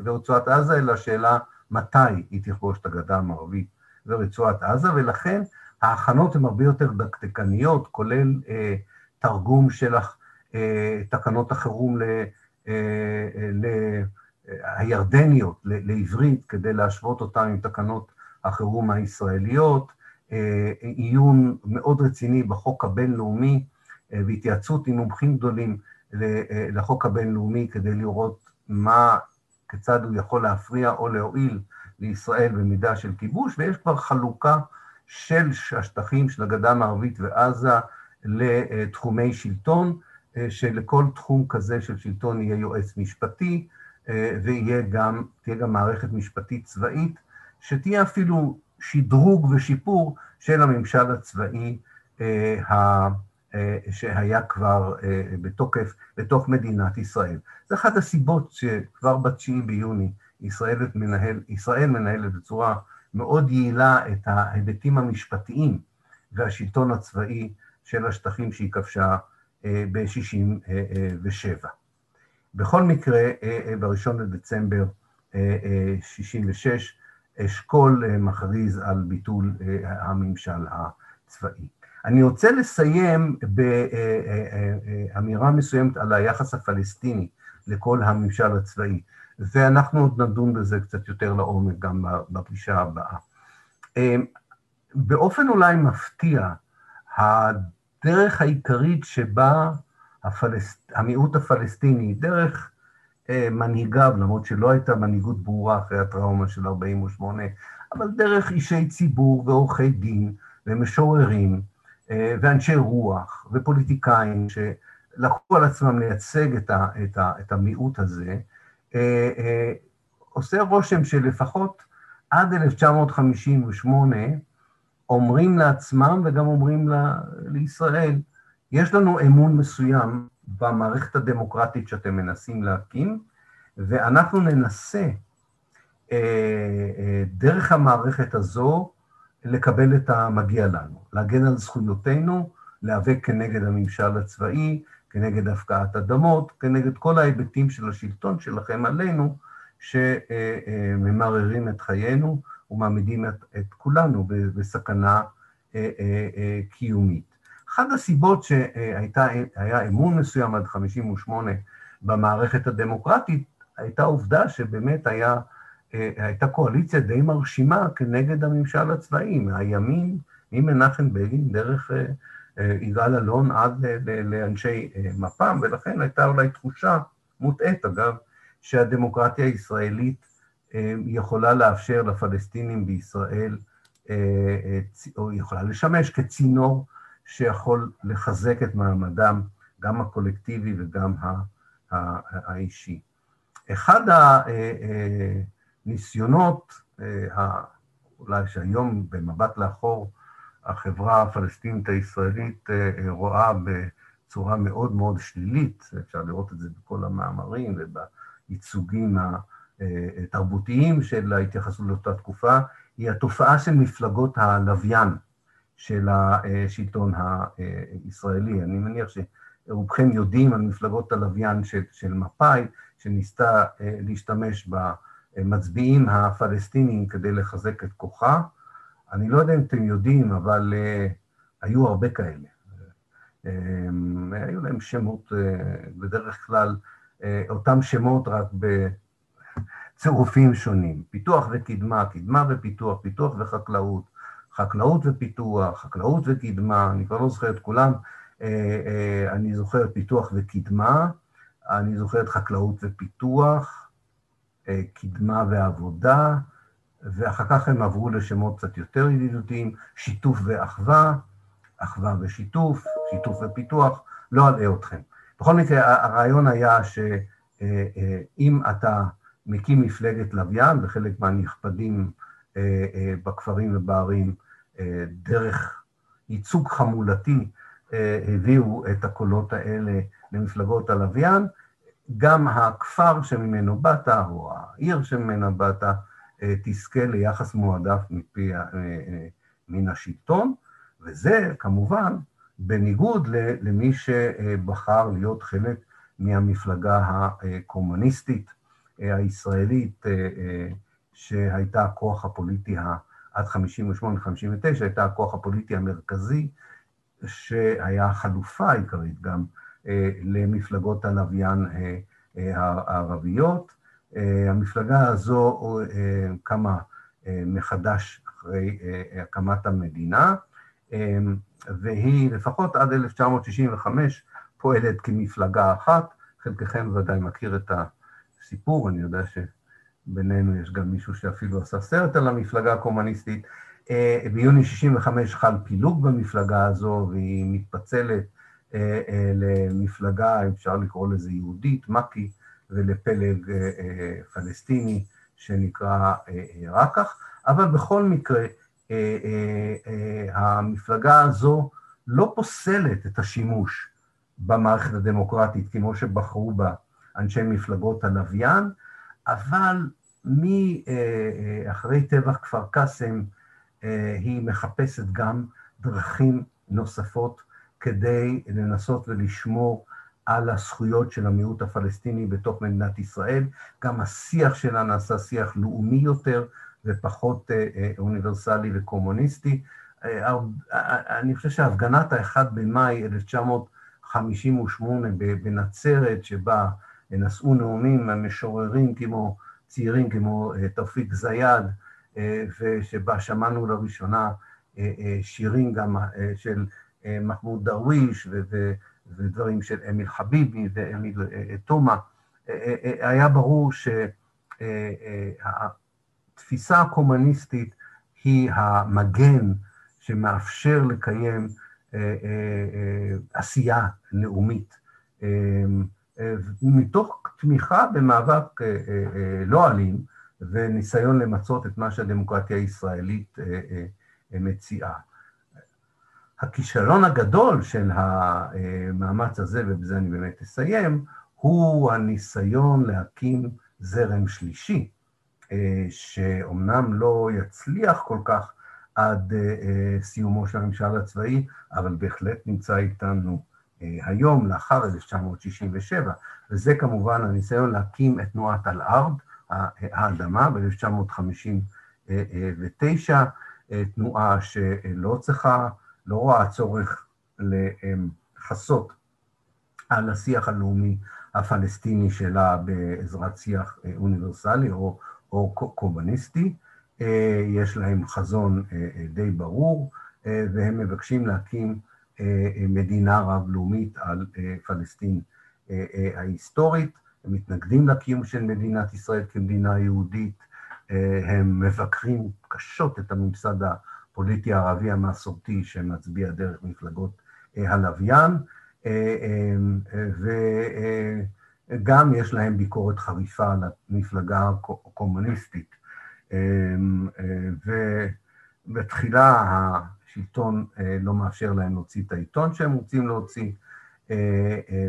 ורצועת עזה, אלא השאלה מתי היא תכבוש את הגדה המערבית ורצועת עזה, ולכן ההכנות הן הרבה יותר דקדקניות, כולל אה, תרגום של אה, תקנות החירום ל, אה, ל, הירדניות לעברית, כדי להשוות אותן עם תקנות החירום הישראליות, אה, עיון מאוד רציני בחוק הבינלאומי אה, והתייעצות עם מומחים גדולים אה, לחוק הבינלאומי כדי לראות מה, כיצד הוא יכול להפריע או להועיל לישראל במידה של כיבוש, ויש כבר חלוקה של השטחים של הגדה המערבית ועזה לתחומי שלטון, אה, שלכל תחום כזה של שלטון יהיה יועץ משפטי, ותהיה גם, גם מערכת משפטית צבאית, שתהיה אפילו שדרוג ושיפור של הממשל הצבאי אה, שהיה כבר אה, בתוקף בתוך מדינת ישראל. זו אחת הסיבות שכבר ב-9 ביוני ישראל, מנהל, ישראל מנהלת בצורה מאוד יעילה את ההיבטים המשפטיים והשלטון הצבאי של השטחים שהיא כבשה אה, ב-67'. בכל מקרה, ב-1 לדצמבר 66' אשכול מכריז על ביטול הממשל הצבאי. אני רוצה לסיים באמירה מסוימת על היחס הפלסטיני לכל הממשל הצבאי, ואנחנו עוד נדון בזה קצת יותר לעומק גם בפגישה הבאה. באופן אולי מפתיע, הדרך העיקרית שבה הפלס... המיעוט הפלסטיני, דרך אה, מנהיגיו, למרות שלא הייתה מנהיגות ברורה אחרי הטראומה של 48', אבל דרך אישי ציבור ועורכי דין ומשוררים, אה, ואנשי רוח ופוליטיקאים שלקחו על עצמם לייצג את, ה, את, ה, את המיעוט הזה, אה, אה, עושה רושם שלפחות עד 1958 אומרים לעצמם וגם אומרים לה, לישראל, יש לנו אמון מסוים במערכת הדמוקרטית שאתם מנסים להקים, ואנחנו ננסה דרך המערכת הזו לקבל את המגיע לנו, להגן על זכויותינו, להיאבק כנגד הממשל הצבאי, כנגד הפקעת אדמות, כנגד כל ההיבטים של השלטון שלכם עלינו, שממררים את חיינו ומעמידים את, את כולנו בסכנה אה, אה, אה, קיומית. אחת הסיבות שהיה אמון מסוים עד 58' במערכת הדמוקרטית, הייתה עובדה שבאמת היה אה, הייתה קואליציה די מרשימה כנגד הממשל הצבאי, מהימין, ממנחם בגין, דרך אה, אה, יגאל אלון עד לאנשי מפ"ם, ולכן הייתה אולי תחושה מוטעית, אגב, שהדמוקרטיה הישראלית יכולה לאפשר לפלסטינים בישראל, או יכולה לשמש כצינור שיכול לחזק את מעמדם, גם הקולקטיבי וגם האישי. אחד ניסיונות, אה, אולי שהיום במבט לאחור החברה הפלסטינית הישראלית אה, אה, רואה בצורה מאוד מאוד שלילית, אפשר לראות את זה בכל המאמרים ובייצוגים התרבותיים של ההתייחסות לאותה תקופה, היא התופעה של מפלגות הלוויין של השלטון הישראלי. אני מניח שרובכם יודעים על מפלגות הלוויין של, של מפא"י, שניסתה להשתמש ב... מצביעים הפלסטינים כדי לחזק את כוחה. אני לא יודע אם אתם יודעים, אבל uh, היו הרבה כאלה. Um, היו להם שמות, בדרך כלל אותם שמות רק בצירופים שונים. פיתוח וקדמה, קדמה ופיתוח, פיתוח וחקלאות, חקלאות ופיתוח, חקלאות וקדמה, אני כבר לא זוכר את כולם, אני זוכר פיתוח וקדמה, אני זוכר את חקלאות ופיתוח, קדמה ועבודה, ואחר כך הם עברו לשמות קצת יותר ידידותיים, שיתוף ואחווה, אחווה ושיתוף, שיתוף ופיתוח, לא אלאה אתכם. בכל מקרה, הרעיון היה שאם אתה מקים מפלגת לוויין, וחלק מהנכבדים בכפרים ובערים, דרך ייצוג חמולתי, הביאו את הקולות האלה למפלגות הלוויין, גם הכפר שממנו באת, או העיר שממנה באת, תזכה ליחס מועדף מפי, מן השלטון, וזה כמובן בניגוד למי שבחר להיות חלק מהמפלגה הקומוניסטית הישראלית, שהייתה הכוח הפוליטי עד 58-59, הייתה הכוח הפוליטי המרכזי, שהיה חלופה עיקרית גם למפלגות הלוויין הערביות. המפלגה הזו קמה מחדש אחרי הקמת המדינה, והיא לפחות עד 1965 פועלת כמפלגה אחת. חלקכם ודאי מכיר את הסיפור, אני יודע שבינינו יש גם מישהו שאפילו עשה סרט על המפלגה הקומוניסטית. ביוני 65 חל פילוג במפלגה הזו, והיא מתפצלת למפלגה, אפשר לקרוא לזה יהודית, מק"י, ולפלג פלסטיני שנקרא רק"ח, אבל בכל מקרה, המפלגה הזו לא פוסלת את השימוש במערכת הדמוקרטית כמו שבחרו בה אנשי מפלגות הלוויין, אבל מאחרי טבח כפר קאסם היא מחפשת גם דרכים נוספות כדי לנסות ולשמור על הזכויות של המיעוט הפלסטיני בתוך מדינת ישראל. גם השיח שלה נעשה שיח לאומי יותר ופחות אוניברסלי וקומוניסטי. אני חושב שהפגנת ה-1 במאי 1958 בנצרת, שבה נשאו נאומים משוררים כמו, צעירים כמו תופיק זיאד, ושבה שמענו לראשונה שירים גם של מחמוד דרוויש ודברים של אמיל חביבי ואמיל תומא, היה ברור שהתפיסה הקומוניסטית היא המגן שמאפשר לקיים עשייה לאומית. מתוך תמיכה במאבק לא אלים וניסיון למצות את מה שהדמוקרטיה הישראלית מציעה. הכישלון הגדול של המאמץ הזה, ובזה אני באמת אסיים, הוא הניסיון להקים זרם שלישי, שאומנם לא יצליח כל כך עד סיומו של הממשל הצבאי, אבל בהחלט נמצא איתנו היום, לאחר 1967, וזה כמובן הניסיון להקים את תנועת אל-ארד, האדמה, ב-1959, תנועה שלא צריכה לא רואה צורך לכסות על השיח הלאומי הפלסטיני שלה בעזרת שיח אוניברסלי או, או קומוניסטי. יש להם חזון די ברור, והם מבקשים להקים מדינה רב-לאומית על פלסטין ההיסטורית. הם מתנגדים לקיום של מדינת ישראל כמדינה יהודית, הם מבקרים קשות את הממסד הפוליטי הערבי המסורתי שמצביע דרך מפלגות הלוויין, וגם יש להם ביקורת חריפה על המפלגה הקומוניסטית. ובתחילה השלטון לא מאפשר להם להוציא את העיתון שהם רוצים להוציא,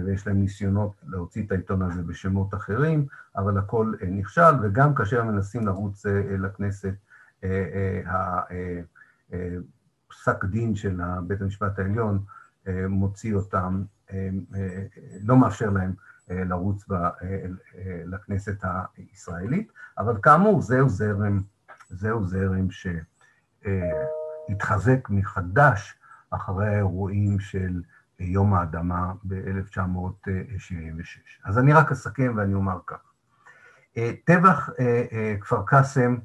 ויש להם ניסיונות להוציא את העיתון הזה בשמות אחרים, אבל הכל נכשל, וגם כאשר הם מנסים לרוץ לכנסת, פסק דין של בית המשפט העליון מוציא אותם, לא מאפשר להם לרוץ לכנסת הישראלית, אבל כאמור, זהו זרם, זהו זרם שהתחזק מחדש אחרי האירועים של יום האדמה ב-1976. אז אני רק אסכם ואני אומר כך. טבח כפר קאסם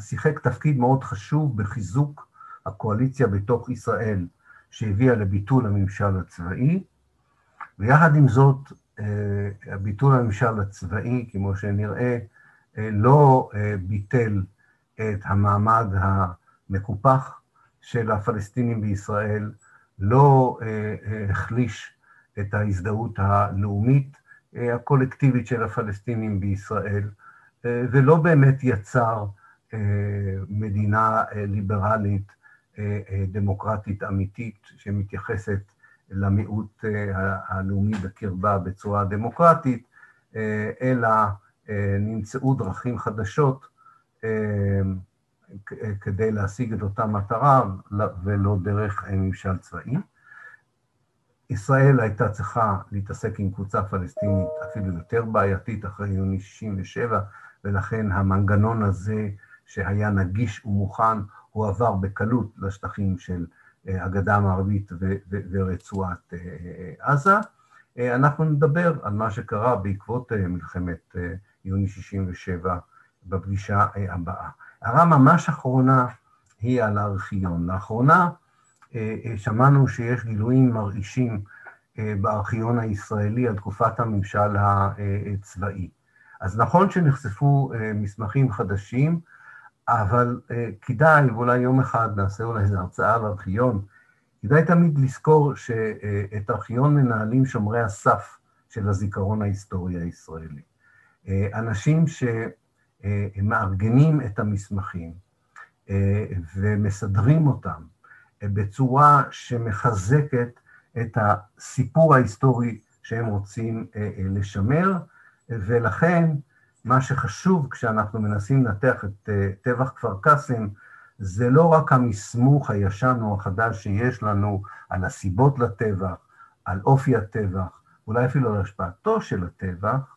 שיחק תפקיד מאוד חשוב בחיזוק הקואליציה בתוך ישראל שהביאה לביטול הממשל הצבאי, ויחד עם זאת, ביטול הממשל הצבאי, כמו שנראה, לא ביטל את המעמד המקופח של הפלסטינים בישראל, לא החליש את ההזדהות הלאומית הקולקטיבית של הפלסטינים בישראל, ולא באמת יצר מדינה ליברלית, דמוקרטית אמיתית, שמתייחסת למיעוט הלאומי בקרבה בצורה דמוקרטית, אלא נמצאו דרכים חדשות כדי להשיג את אותה מטרה ולא דרך ממשל צבאי. ישראל הייתה צריכה להתעסק עם קבוצה פלסטינית אפילו יותר בעייתית אחרי יוני 67', ולכן המנגנון הזה שהיה נגיש ומוכן, הוא עבר בקלות לשטחים של הגדה המערבית ורצועת עזה. אנחנו נדבר על מה שקרה בעקבות מלחמת יוני 67' בפגישה הבאה. הערה ממש אחרונה היא על הארכיון. לאחרונה שמענו שיש גילויים מרעישים בארכיון הישראלי על תקופת הממשל הצבאי. אז נכון שנחשפו מסמכים חדשים, אבל כדאי, ואולי יום אחד נעשה אולי איזו הרצאה על ארכיון, כדאי תמיד לזכור שאת ארכיון מנהלים שומרי הסף של הזיכרון ההיסטורי הישראלי. אנשים שמארגנים את המסמכים ומסדרים אותם בצורה שמחזקת את הסיפור ההיסטורי שהם רוצים לשמר, ולכן מה שחשוב כשאנחנו מנסים לנתח את טבח כפר קאסם, זה לא רק המסמוך הישן או החדש שיש לנו על הסיבות לטבח, על אופי הטבח, אולי אפילו על השפעתו של הטבח,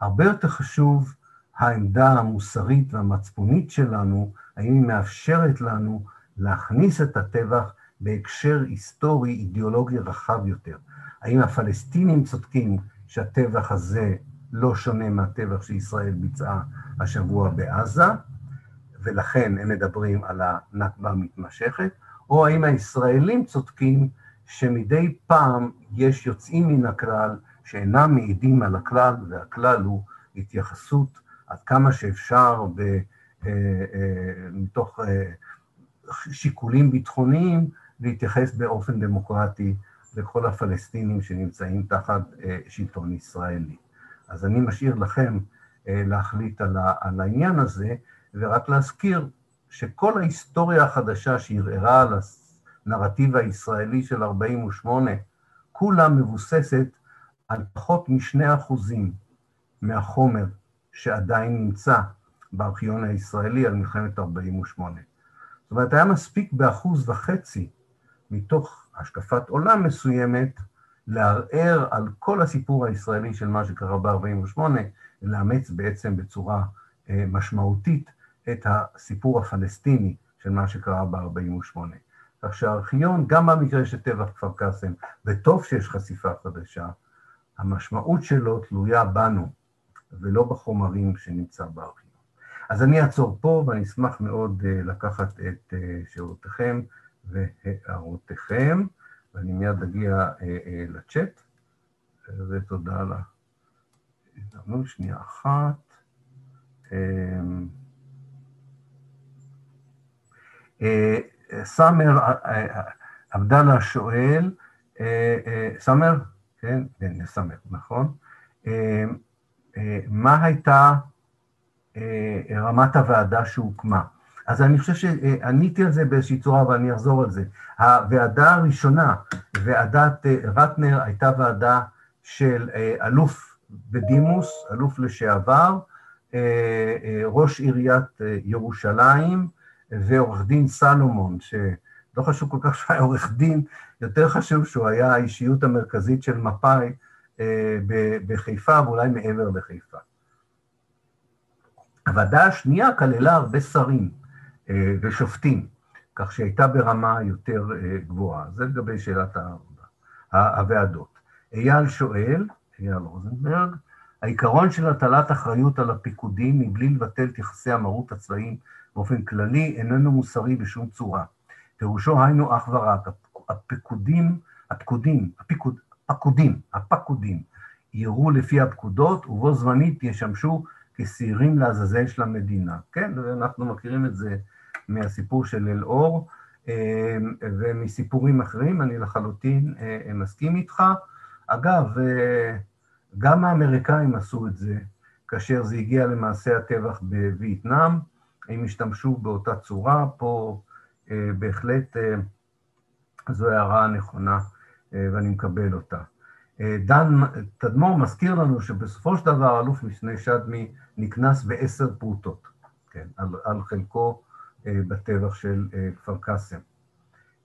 הרבה יותר חשוב העמדה המוסרית והמצפונית שלנו, האם היא מאפשרת לנו להכניס את הטבח בהקשר היסטורי, אידיאולוגי רחב יותר. האם הפלסטינים צודקים שהטבח הזה לא שונה מהטבח שישראל ביצעה השבוע בעזה, ולכן הם מדברים על הנכבה המתמשכת, או האם הישראלים צודקים שמדי פעם יש יוצאים מן הכלל שאינם מעידים על הכלל, והכלל הוא התייחסות עד כמה שאפשר ב, מתוך שיקולים ביטחוניים, להתייחס באופן דמוקרטי לכל הפלסטינים שנמצאים תחת שלטון ישראלי. אז אני משאיר לכם להחליט על העניין הזה, ורק להזכיר שכל ההיסטוריה החדשה שערערה על הנרטיב הישראלי של 48', כולה מבוססת על פחות משני אחוזים מהחומר שעדיין נמצא בארכיון הישראלי על מלחמת 48'. זאת אומרת, היה מספיק באחוז וחצי מתוך השקפת עולם מסוימת, לערער על כל הסיפור הישראלי של מה שקרה ב-48', ולאמץ בעצם בצורה משמעותית את הסיפור הפלסטיני של מה שקרה ב-48'. כך שהארכיון, גם במקרה של טבח כפר קאסם, וטוב שיש חשיפה חדשה, המשמעות שלו תלויה בנו, ולא בחומרים שנמצא בארכיון. אז אני אעצור פה, ואני אשמח מאוד לקחת את שירותיכם והערותיכם, ואני מיד אגיע לצ'אט, ותודה על ההזדמנות. שנייה אחת. סאמר עבדאללה שואל, סאמר, כן, סאמר, נכון. מה הייתה רמת הוועדה שהוקמה? אז אני חושב שעניתי על זה באיזושהי צורה, ואני אחזור על זה. הוועדה הראשונה, ועדת רטנר, הייתה ועדה של אלוף בדימוס, אלוף לשעבר, ראש עיריית ירושלים, ועורך דין סלומון, שלא חשוב כל כך שהוא היה עורך דין, יותר חשוב שהוא היה האישיות המרכזית של מפא"י בחיפה, ואולי מעבר לחיפה. הוועדה השנייה כללה הרבה שרים ושופטים, כך שהייתה ברמה יותר גבוהה. זה לגבי שאלת הוועדות. אייל שואל, אייל רוזנברג, העיקרון של הטלת אחריות על הפיקודים מבלי לבטל את יחסי המרות הצבאיים באופן כללי איננו מוסרי בשום צורה. פירושו היינו אך ורק, הפקודים, הפקודים, הפיקוד, הפקודים, הפקודים, יראו לפי הפקודות ובו זמנית ישמשו כשעירים לעזאזל של המדינה. כן, אנחנו מכירים את זה מהסיפור של אלאור אה, ומסיפורים אחרים, אני לחלוטין אה, מסכים איתך. אגב, אה, גם האמריקאים עשו את זה כאשר זה הגיע למעשה הטבח בווייטנאם, הם השתמשו באותה צורה, פה אה, בהחלט זו הערה נכונה ואני מקבל אותה. אה, דן תדמור מזכיר לנו שבסופו של דבר אלוף משנה שדמי נקנס בעשר פרוטות, כן, על, על חלקו אה, בטבח של אה, כפר קאסם.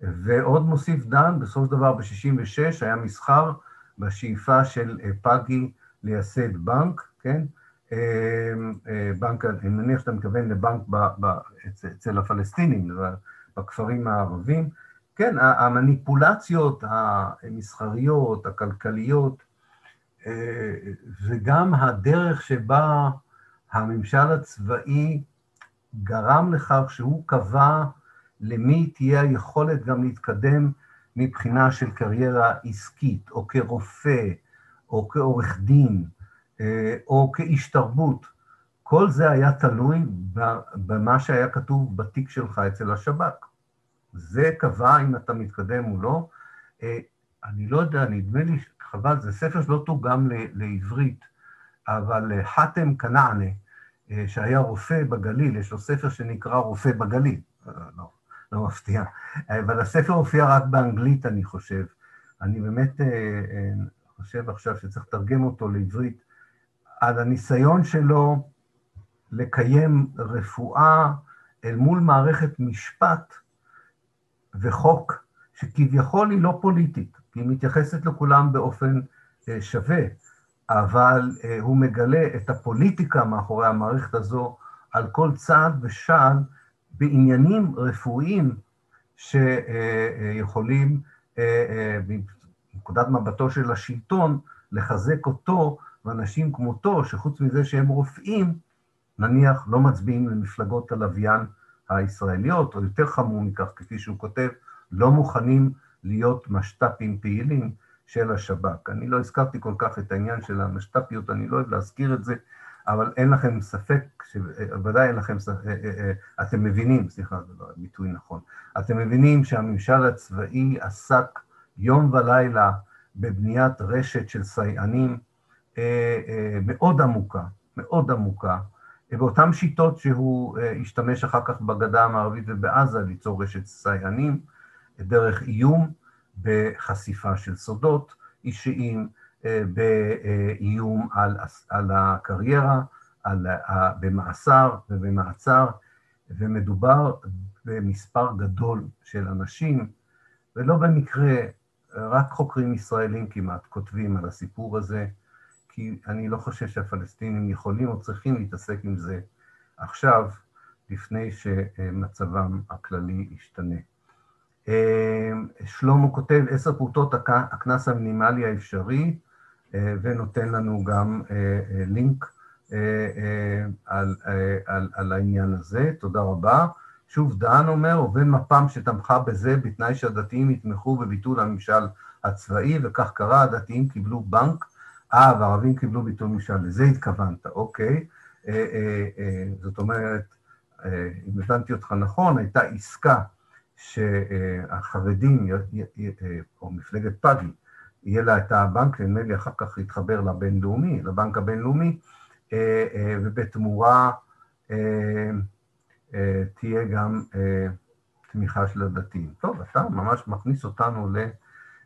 ועוד מוסיף דן, בסופו של דבר ב-66' היה מסחר בשאיפה של אה, פאגי לייסד בנק, כן? אה, אה, בנק, אני מניח שאתה מתכוון לבנק ב, ב, אצל הפלסטינים, בכפרים הערבים. כן, המניפולציות המסחריות, הכלכליות, וגם הדרך שבה הממשל הצבאי גרם לכך שהוא קבע למי תהיה היכולת גם להתקדם מבחינה של קריירה עסקית, או כרופא, או כעורך דין, אה, או כאיש תרבות, כל זה היה תלוי במה שהיה כתוב בתיק שלך אצל השב"כ. זה קבע אם אתה מתקדם או לא. אה, אני לא יודע, נדמה לי, חבל, זה ספר שלא תורגם לעברית, אבל אה, חאתם כנענה, שהיה רופא בגליל, יש לו ספר שנקרא רופא בגליל. לא, לא מפתיע. אבל הספר הופיע רק באנגלית, אני חושב. אני באמת אה, אה, חושב עכשיו שצריך לתרגם אותו לעברית, על הניסיון שלו לקיים רפואה אל מול מערכת משפט וחוק שכביכול היא לא פוליטית, היא מתייחסת לכולם באופן אה, שווה, אבל הוא מגלה את הפוליטיקה מאחורי המערכת הזו על כל צעד ושעל בעניינים רפואיים שיכולים, מנקודת מבטו של השלטון, לחזק אותו ואנשים כמותו, שחוץ מזה שהם רופאים, נניח לא מצביעים למפלגות הלוויין הישראליות, או יותר חמור מכך, כפי שהוא כותב, לא מוכנים להיות משת"פים פעילים של השב"כ. אני לא הזכרתי כל כך את העניין של המשת"פיות, אני לא אוהב להזכיר את זה, אבל אין לכם ספק, ודאי אין לכם ספק, אה, אה, אה, אתם מבינים, סליחה, זה לא ביטוי נכון, אתם מבינים שהממשל הצבאי עסק יום ולילה בבניית רשת של סייענים מאוד עמוקה, מאוד עמוקה, באותן שיטות שהוא השתמש אחר כך בגדה המערבית ובעזה ליצור רשת סייענים, דרך איום בחשיפה של סודות אישיים, באיום על, על הקריירה, על, במאסר ובמעצר, ומדובר במספר גדול של אנשים, ולא במקרה, רק חוקרים ישראלים כמעט כותבים על הסיפור הזה, כי אני לא חושב שהפלסטינים יכולים או צריכים להתעסק עם זה עכשיו, לפני שמצבם הכללי ישתנה. שלמה כותב, עשר פרוטות הקנס המינימלי האפשרי, אה, ונותן לנו גם אה, אה, לינק על, על, על העניין הזה. תודה רבה. שוב, דן אומר, ובין מפ"ם שתמכה בזה בתנאי שהדתיים יתמכו בביטול הממשל הצבאי, וכך קרה, הדתיים קיבלו בנק, אה, והערבים קיבלו ביטול ממשל, לזה התכוונת, אוקיי. זאת אומרת, אם הבנתי אותך נכון, הייתה עסקה שהחרדים, או מפלגת פאגי, יהיה לה את הבנק, נדמה לי אחר כך יתחבר לבינלאומי, לבנק הבינלאומי, אה, אה, ובתמורה אה, תהיה גם תמיכה של הדתיים. טוב, אתה ממש מכניס אותנו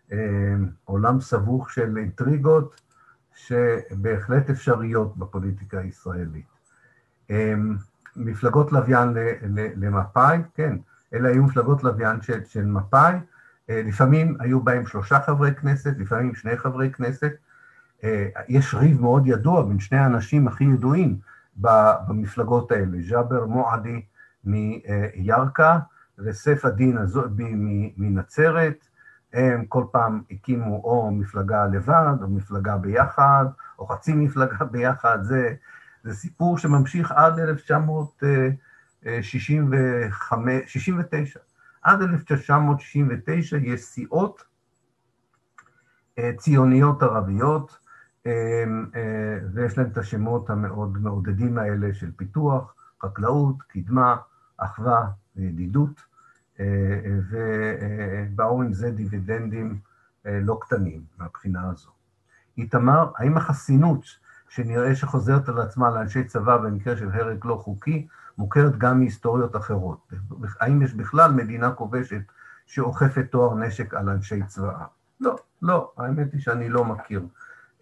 לעולם סבוך של אינטריגות שבהחלט אפשריות בפוליטיקה הישראלית. מפלגות לוויין למפא"י, כן, אלה היו מפלגות לוויין של, של מפא"י, אה, לפעמים היו בהם שלושה חברי כנסת, לפעמים שני חברי כנסת. אה, יש ריב מאוד ידוע בין שני האנשים הכי ידועים במפלגות האלה, ג'אבר מועדי מירכא וסייף א-דין מנצרת, הם כל פעם הקימו או מפלגה לבד, או מפלגה ביחד, או חצי מפלגה <laughs> ביחד, זה, זה סיפור שממשיך עד 1969. עד 1969 יש סיעות אה, ציוניות ערביות, אה, אה, ויש להם את השמות המאוד מעודדים האלה של פיתוח, חקלאות, קדמה, אחווה וידידות. ובאו עם זה דיבידנדים אה, לא קטנים מהבחינה הזו. איתמר, האם החסינות שנראה שחוזרת על עצמה לאנשי צבא במקרה של הרג לא חוקי, מוכרת גם מהיסטוריות אחרות? האם יש בכלל מדינה כובשת שאוכפת תואר נשק על אנשי צבאה? לא, לא, האמת היא שאני לא מכיר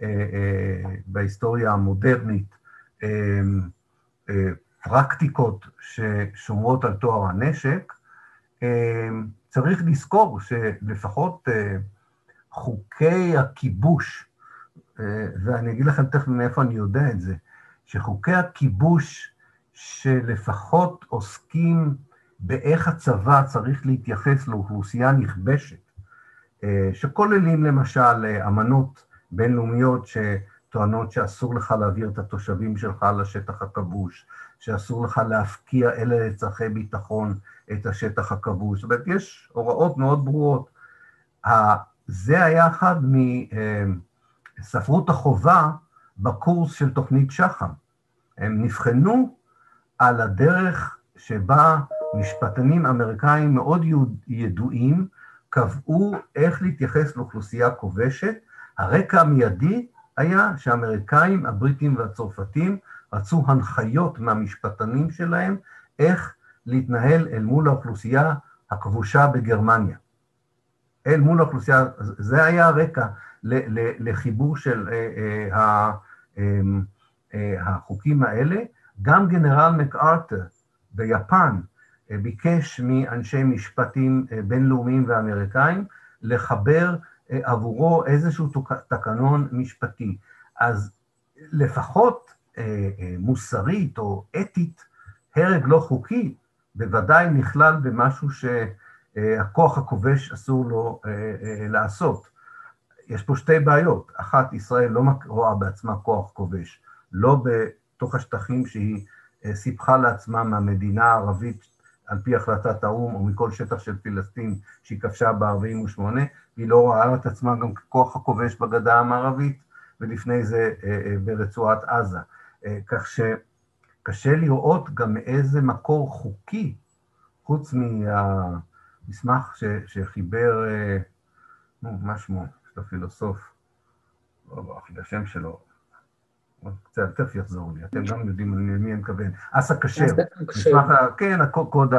אה, אה, בהיסטוריה המודרנית אה, אה, פרקטיקות ששומרות על תואר הנשק, צריך לזכור שלפחות אה, חוקי הכיבוש, אה, ואני אגיד לכם תכף מאיפה אני יודע את זה, שחוקי הכיבוש שלפחות עוסקים באיך הצבא צריך להתייחס לאוכלוסייה נכבשת, אה, שכוללים למשל אמנות בינלאומיות שטוענות שאסור לך להעביר את התושבים שלך לשטח הכבוש, שאסור לך להפקיע אלה לצרכי ביטחון את השטח הכבוש. זאת אומרת, יש הוראות מאוד ברורות. זה היה אחד מספרות החובה בקורס של תוכנית שח"ם. הם נבחנו על הדרך שבה משפטנים אמריקאים מאוד ידועים קבעו איך להתייחס לאוכלוסייה כובשת. הרקע המיידי היה שהאמריקאים, הבריטים והצרפתים רצו הנחיות מהמשפטנים שלהם איך להתנהל אל מול האוכלוסייה הכבושה בגרמניה. אל מול האוכלוסייה, זה היה הרקע לחיבור של אה, אה, אמ, אה, החוקים האלה. גם גנרל מקארתר ביפן ביקש מאנשי משפטים בינלאומיים ואמריקאים לחבר עבורו איזשהו תקנון משפטי. אז לפחות מוסרית או אתית, הרג לא חוקי בוודאי נכלל במשהו שהכוח הכובש אסור לו אה, אה, לעשות. יש פה שתי בעיות. אחת, ישראל לא רואה בעצמה כוח כובש, לא בתוך השטחים שהיא אה, סיפחה לעצמה מהמדינה הערבית על פי החלטת האו"ם, או מכל שטח של פלסטין שהיא כבשה ב-48', והיא לא רואה את עצמה גם ככוח הכובש בגדה המערבית, ולפני זה ברצועת עזה. כך ש... קשה לראות גם מאיזה מקור חוקי, חוץ מהמסמך ש, שחיבר, אה, נו, מה שמו? יש לו פילוסוף, לא ברח לי השם שלו, קצת, תכף יחזור לי, אתם גם יודעים למי אני מתכוון, אסא כשר, כן, הקוד,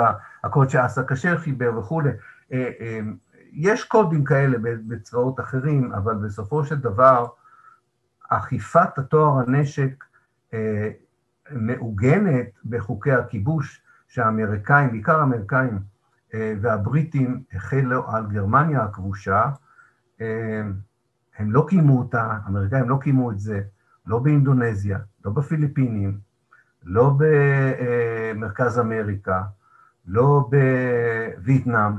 הקוד שאסא כשר חיבר וכולי. אה, אה, יש קודים כאלה בצבאות אחרים, אבל בסופו של דבר, אכיפת התואר הנשק מעוגנת בחוקי הכיבוש שהאמריקאים, בעיקר האמריקאים אה, והבריטים, החלו על גרמניה הכבושה. אה, הם לא קיימו אותה, האמריקאים לא קיימו את זה, לא באינדונזיה, לא בפיליפינים, לא במרכז אמריקה, לא בווייטנאם.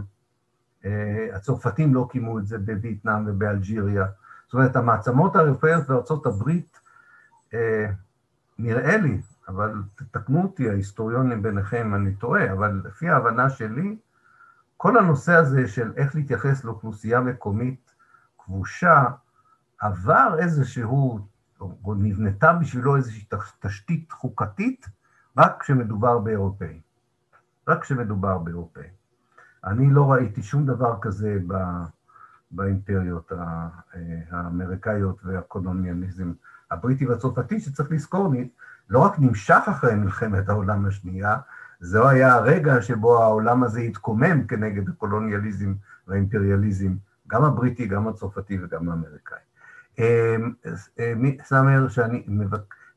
אה, הצרפתים לא קיימו את זה בווייטנאם ובאלג'יריה. זאת אומרת, המעצמות האירופאיות וארצות הברית, נראה לי, אבל תתקנו אותי ההיסטוריונים ביניכם אני טועה, אבל לפי ההבנה שלי, כל הנושא הזה של איך להתייחס לאוכלוסייה מקומית כבושה, עבר איזשהו, או נבנתה בשבילו איזושהי תשתית חוקתית, רק כשמדובר באירופאים. רק כשמדובר באירופאים. אני לא ראיתי שום דבר כזה ב, באימפריות האמריקאיות והקולוניאליזם הבריטי והצרפתי, שצריך לזכור, לא רק נמשך אחרי מלחמת העולם השנייה, זהו היה הרגע שבו העולם הזה התקומם כנגד הקולוניאליזם והאימפריאליזם, גם הבריטי, גם הצרפתי וגם האמריקאי. אמ, אמ, סאמר, שאני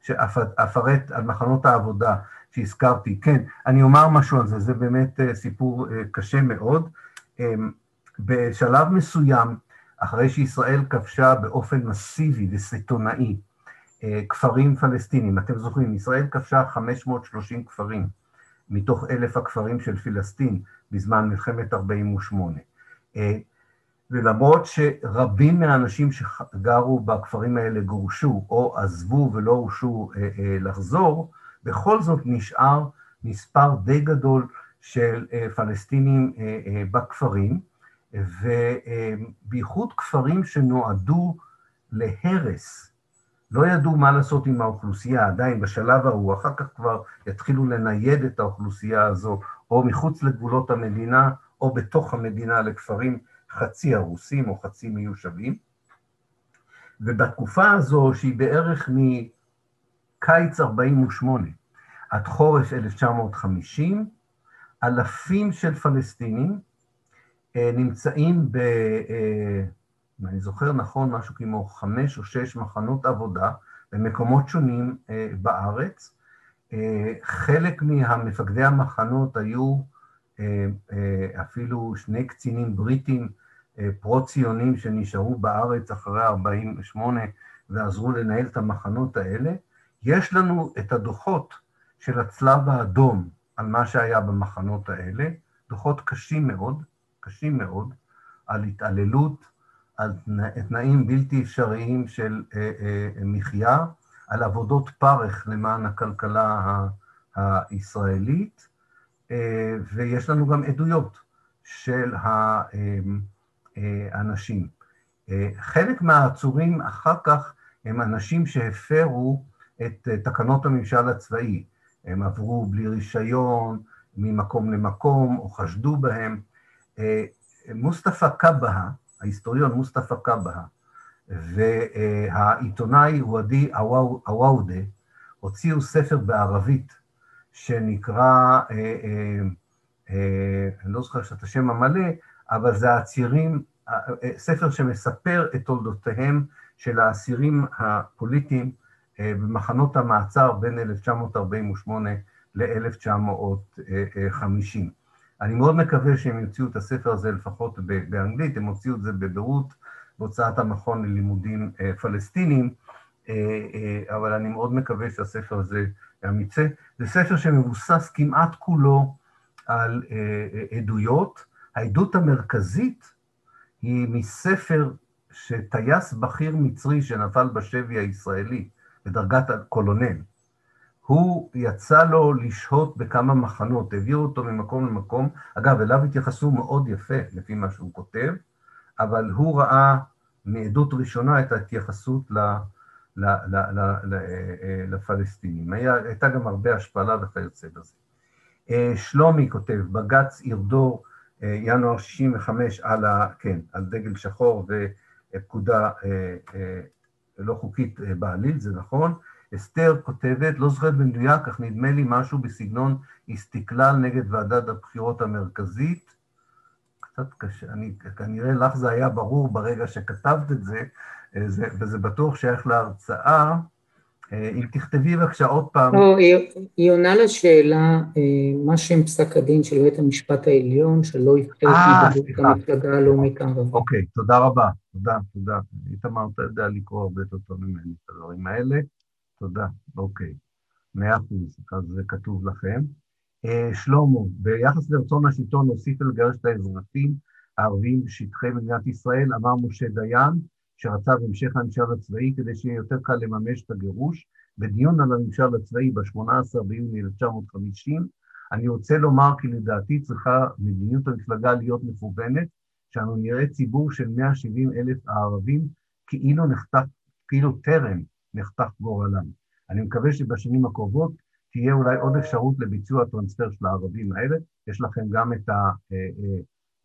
שאפרט על מחנות העבודה שהזכרתי, כן, אני אומר משהו על זה, זה באמת אה, סיפור אה, קשה מאוד. אמ, בשלב מסוים, אחרי שישראל כבשה באופן מסיבי וסיטונאי כפרים פלסטינים. אתם זוכרים, ישראל כבשה 530 כפרים מתוך אלף הכפרים של פלסטין בזמן מלחמת 48'. ולמרות שרבים מהאנשים שגרו בכפרים האלה גורשו או עזבו ולא הורשו לחזור, בכל זאת נשאר מספר די גדול של פלסטינים בכפרים, ובייחוד כפרים שנועדו להרס. לא ידעו מה לעשות עם האוכלוסייה עדיין בשלב ההוא, אחר כך כבר יתחילו לנייד את האוכלוסייה הזו, או מחוץ לגבולות המדינה, או בתוך המדינה לכפרים חצי הרוסים או חצי מיושבים. ובתקופה הזו, שהיא בערך מקיץ 48' עד חורף 1950, אלפים של פלסטינים נמצאים ב... אם אני זוכר נכון, משהו כמו חמש או שש מחנות עבודה במקומות שונים בארץ. חלק מהמפקדי המחנות היו אפילו שני קצינים בריטים פרו-ציונים שנשארו בארץ אחרי 48' ועזרו לנהל את המחנות האלה. יש לנו את הדוחות של הצלב האדום על מה שהיה במחנות האלה, דוחות קשים מאוד, קשים מאוד, על התעללות, על תנאים בלתי אפשריים של מחיה, על עבודות פרך למען הכלכלה הישראלית, ויש לנו גם עדויות של האנשים. חלק מהעצורים אחר כך הם אנשים שהפרו את תקנות הממשל הצבאי. הם עברו בלי רישיון, ממקום למקום, או חשדו בהם. מוסטפא קבהה, ההיסטוריון מוסטפא קבהה, והעיתונאי וואדי עוואודה הוציאו ספר בערבית שנקרא, אני לא זוכר את השם המלא, אבל זה האצירים, ספר שמספר את תולדותיהם של האסירים הפוליטיים במחנות המעצר בין 1948 ל-1950. אני מאוד מקווה שהם יוציאו את הספר הזה לפחות באנגלית, הם הוציאו את זה בביירות, בהוצאת המכון ללימודים פלסטינים, אבל אני מאוד מקווה שהספר הזה יצא. זה ספר שמבוסס כמעט כולו על עדויות. העדות המרכזית היא מספר שטייס בכיר מצרי שנפל בשבי הישראלי, בדרגת הקולונל, הוא יצא לו לשהות בכמה מחנות, העבירו אותו ממקום למקום. אגב, אליו התייחסו מאוד יפה, לפי מה שהוא כותב, אבל הוא ראה מעדות ראשונה את ההתייחסות ל, ל, ל, ל, ל, לפלסטינים. היה, הייתה גם הרבה השפלה וכיוצא בזה. שלומי כותב, בג"ץ ירדור, ינואר 65 על, ה, כן, על דגל שחור ופקודה לא חוקית בעליל, זה נכון. אסתר כותבת, לא זוכרת במדויק, אך נדמה לי משהו בסגנון הסתכלל נגד ועדת הבחירות המרכזית. קצת קשה, אני, כנראה לך זה היה ברור ברגע שכתבת את זה, זה וזה בטוח שייך להרצאה. אם תכתבי בבקשה עוד פעם. לא, היא עונה לשאלה, מה שם פסק הדין של בית המשפט העליון, שלא יבחר את המפלגה הלאומית הערבית. אוקיי, תודה רבה, תודה, תודה. איתמר, אתה יודע לקרוא הרבה יותר טוב ממני את הדברים האלה. תודה, אוקיי. מאה אחוז, אז זה כתוב לכם. שלמה, ביחס לרצון השלטון להוסיף ולגרש את האזרחים הערבים בשטחי מדינת ישראל, אמר משה דיין, שרצה בהמשך הממשל הצבאי כדי שיהיה יותר קל לממש את הגירוש. בדיון על הממשל הצבאי ב-18 ביוני 1950, אני רוצה לומר כי לדעתי צריכה מדיניות המפלגה להיות מכוונת, שאנו נראה ציבור של 170 אלף הערבים כאילו נחתך, כאילו טרם נחתך גורלם. אני מקווה שבשנים הקרובות תהיה אולי עוד אפשרות לביצוע הטרנספר של הערבים האלה. יש לכם גם את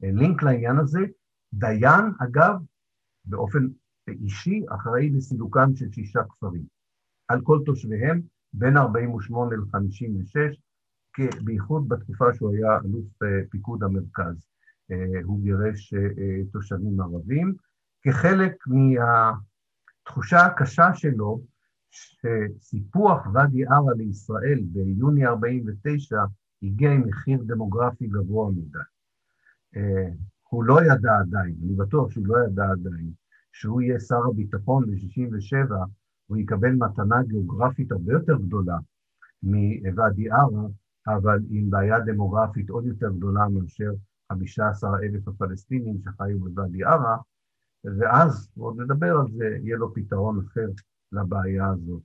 הלינק לעניין הזה. דיין, אגב, באופן אישי, אחראי לסילוקם של שישה כפרים. על כל תושביהם, בין 48 ל-56, בייחוד בתקופה שהוא היה אלוף פיקוד המרכז. הוא גירש תושבים ערבים. כחלק מהתחושה הקשה שלו, שסיפוח ואדי ערה לישראל ביוני 49' הגיע עם מחיר דמוגרפי גבוה מדי. הוא לא ידע עדיין, אני בטוח שהוא לא ידע עדיין, שהוא יהיה שר הביטחון ב-67', הוא יקבל מתנה גיאוגרפית הרבה יותר גדולה מוואדי ערה, אבל עם בעיה דמוגרפית עוד יותר גדולה מאשר 15 אלף הפלסטינים שחיו בוואדי ערה, ואז, ועוד נדבר על זה, יהיה לו פתרון אחר לבעיה הזאת.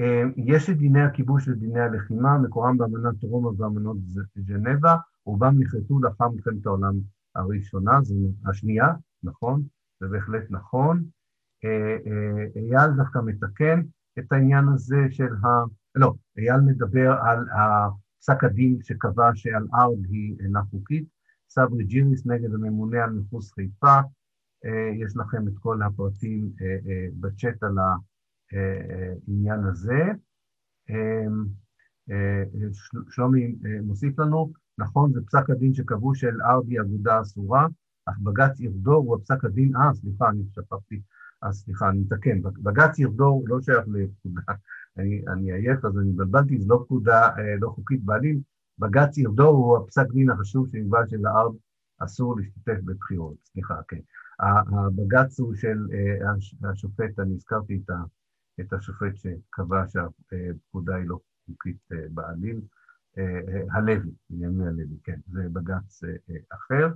אה, יש את דיני הכיבוש ודיני הלחימה, מקורם באמנת רומא ואמנות ז'נבה, רובם נחרטו לאחר מלחמת העולם הראשונה, זו השנייה, נכון, זה בהחלט נכון. אה, אה, אייל דווקא מתקן את העניין הזה של ה... לא, אייל מדבר על פסק הדין שקבע שעל ארד היא אינה חוקית, סברי ג'יריס נגד הממונה על מחוץ חיפה, יש לכם את כל הפרטים בצ'אט על העניין הזה. שלומי מוסיף לנו, נכון, זה פסק הדין שקבעו של ארדי אגודה אסורה, אך בג"ץ ירדור הוא הפסק הדין, אה, סליחה, אני שכחתי, אז סליחה, אני מתקן, בג"ץ ירדור לא שייך לפקודה, <laughs> אני, אני עייף, אז אני התבלבלתי, זו לא פקודה אה, לא חוקית בעליל, בג"ץ ירדור הוא הפסק דין החשוב שנקבע שלארד אסור להשתתף בבחירות, סליחה, כן. הבג"ץ הוא של אה, השופט, אני הזכרתי את, השופט שקבע שהפקודה היא לא חוקית אה, בעליל, אה, הלוי, בנימין הלוי, כן, זה בג"ץ אחר,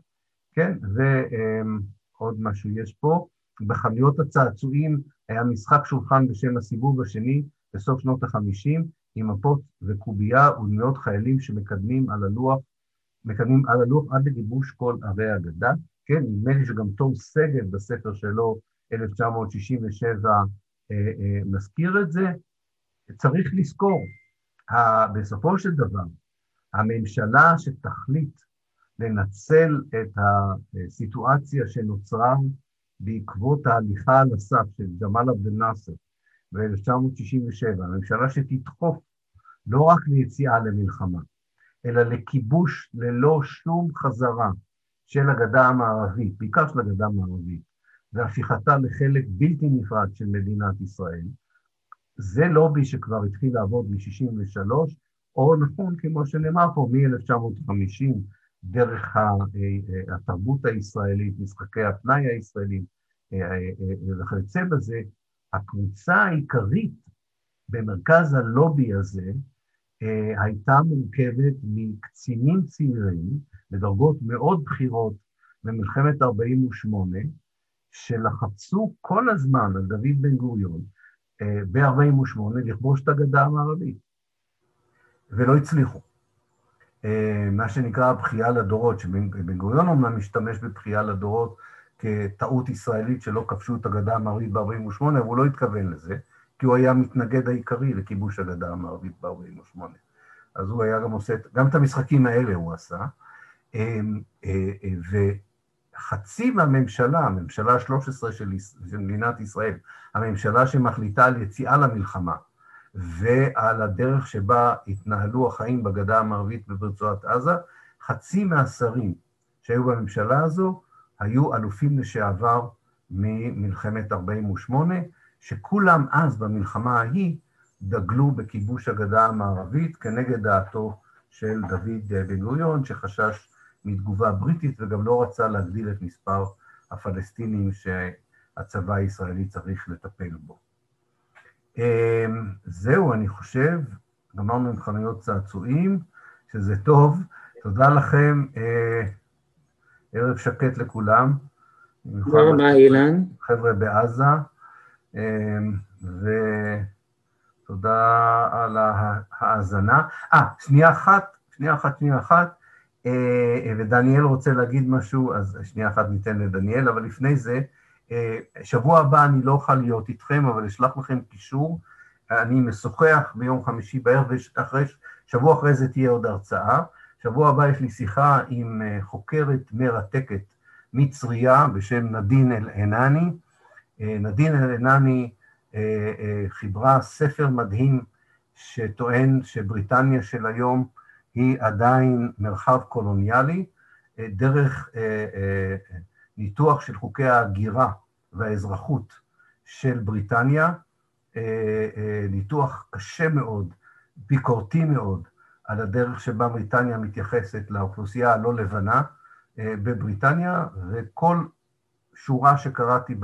כן, ועוד משהו יש פה, בחנויות הצעצועים היה משחק שולחן בשם הסיבוב השני בסוף שנות החמישים, עם מפות וקובייה ודמיות חיילים שמקדמים על הלוח, מקדמים על הלוח עד לגיבוש כל ערי הגדה, כן, נדמה לי שגם תום שגב בספר שלו, 1967, אה, אה, מזכיר את זה. צריך לזכור, בסופו של דבר, הממשלה שתחליט לנצל את הסיטואציה שנוצרה בעקבות ההליכה על הסף של ג'מאל עבד אל-נאצר ב-1967, הממשלה שתדחוף לא רק ליציאה למלחמה, אלא לכיבוש ללא שום חזרה של הגדה המערבית, בעיקר של הגדה המערבית, והפיכתה לחלק בלתי נפרד של מדינת ישראל, זה לובי שכבר התחיל לעבוד מ-63, או נכון, כמו שנאמר פה, מ-1950, דרך אה, התרבות הישראלית, משחקי הפנאי הישראלים אה, אה, וכיוצא בזה, הקבוצה העיקרית במרכז הלובי הזה הייתה מורכבת מקצינים צעירים בדרגות מאוד בכירות במלחמת 48', שלחצו כל הזמן על דוד בן גוריון ב-48' לכבוש את הגדה המערבית, ולא הצליחו. אה, מה שנקרא בכייה לדורות, שבן גוריון אומנם משתמש בכייה לדורות כטעות ישראלית שלא כבשו את הגדה המערבית ב-48', אבל הוא לא התכוון לזה, כי הוא היה המתנגד העיקרי לכיבוש הגדה המערבית ב-48'. אז הוא היה גם עושה, גם את המשחקים האלה הוא עשה. אה, אה, וחצי מהממשלה, הממשלה ה-13 של מדינת ישראל, הממשלה שמחליטה על יציאה למלחמה, ועל הדרך שבה התנהלו החיים בגדה המערבית וברצועת עזה, חצי מהשרים שהיו בממשלה הזו היו אלופים לשעבר ממלחמת 48', שכולם אז במלחמה ההיא דגלו בכיבוש הגדה המערבית כנגד דעתו של דוד בן גוריון, שחשש מתגובה בריטית וגם לא רצה להגדיל את מספר הפלסטינים שהצבא הישראלי צריך לטפל בו. אמ, זהו, אני חושב, גמרנו עם חנויות צעצועים, שזה טוב. תודה לכם, אה, ערב שקט לכולם. תודה רבה, אילן. חבר'ה בעזה, אמ, ותודה על ההאזנה. אה, שנייה אחת, שנייה אחת, שנייה אחת, ודניאל רוצה להגיד משהו, אז שנייה אחת ניתן לדניאל, אבל לפני זה, אה, שבוע הבא אני לא אוכל להיות איתכם, אבל אשלח לכם קישור. אני משוחח ביום חמישי בערב, ושבוע אחרי זה תהיה עוד הרצאה. שבוע הבא יש לי שיחה עם אה, חוקרת מרתקת מצריה בשם נדין אל-ענני. אה, נדין אל-ענני חיברה ספר מדהים שטוען שבריטניה של היום היא עדיין מרחב קולוניאלי, דרך ניתוח של חוקי ההגירה והאזרחות של בריטניה, אה, אה, ניתוח קשה מאוד, ביקורתי מאוד, על הדרך שבה בריטניה מתייחסת לאוכלוסייה הלא לבנה אה, בבריטניה, וכל שורה שקראתי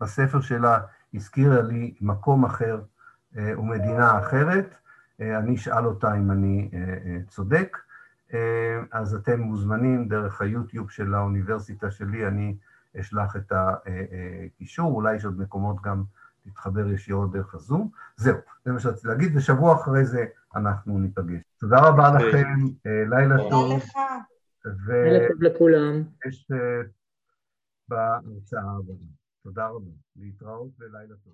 בספר שלה הזכירה לי מקום אחר ומדינה אחרת, אני אשאל אותה אם אני צודק, אז אתם מוזמנים דרך היוטיוב של האוניברסיטה שלי, אני אשלח את הקישור, אולי יש עוד מקומות גם להתחבר ישירות דרך הזום. זהו, זה מה שרציתי להגיד, ושבוע אחרי זה אנחנו ניפגש. תודה רבה לכם, לילה טוב. תודה לך. לילה טוב לכולם. יש בהרצאה הבאה. תודה רבה. להתראות ולילה טוב.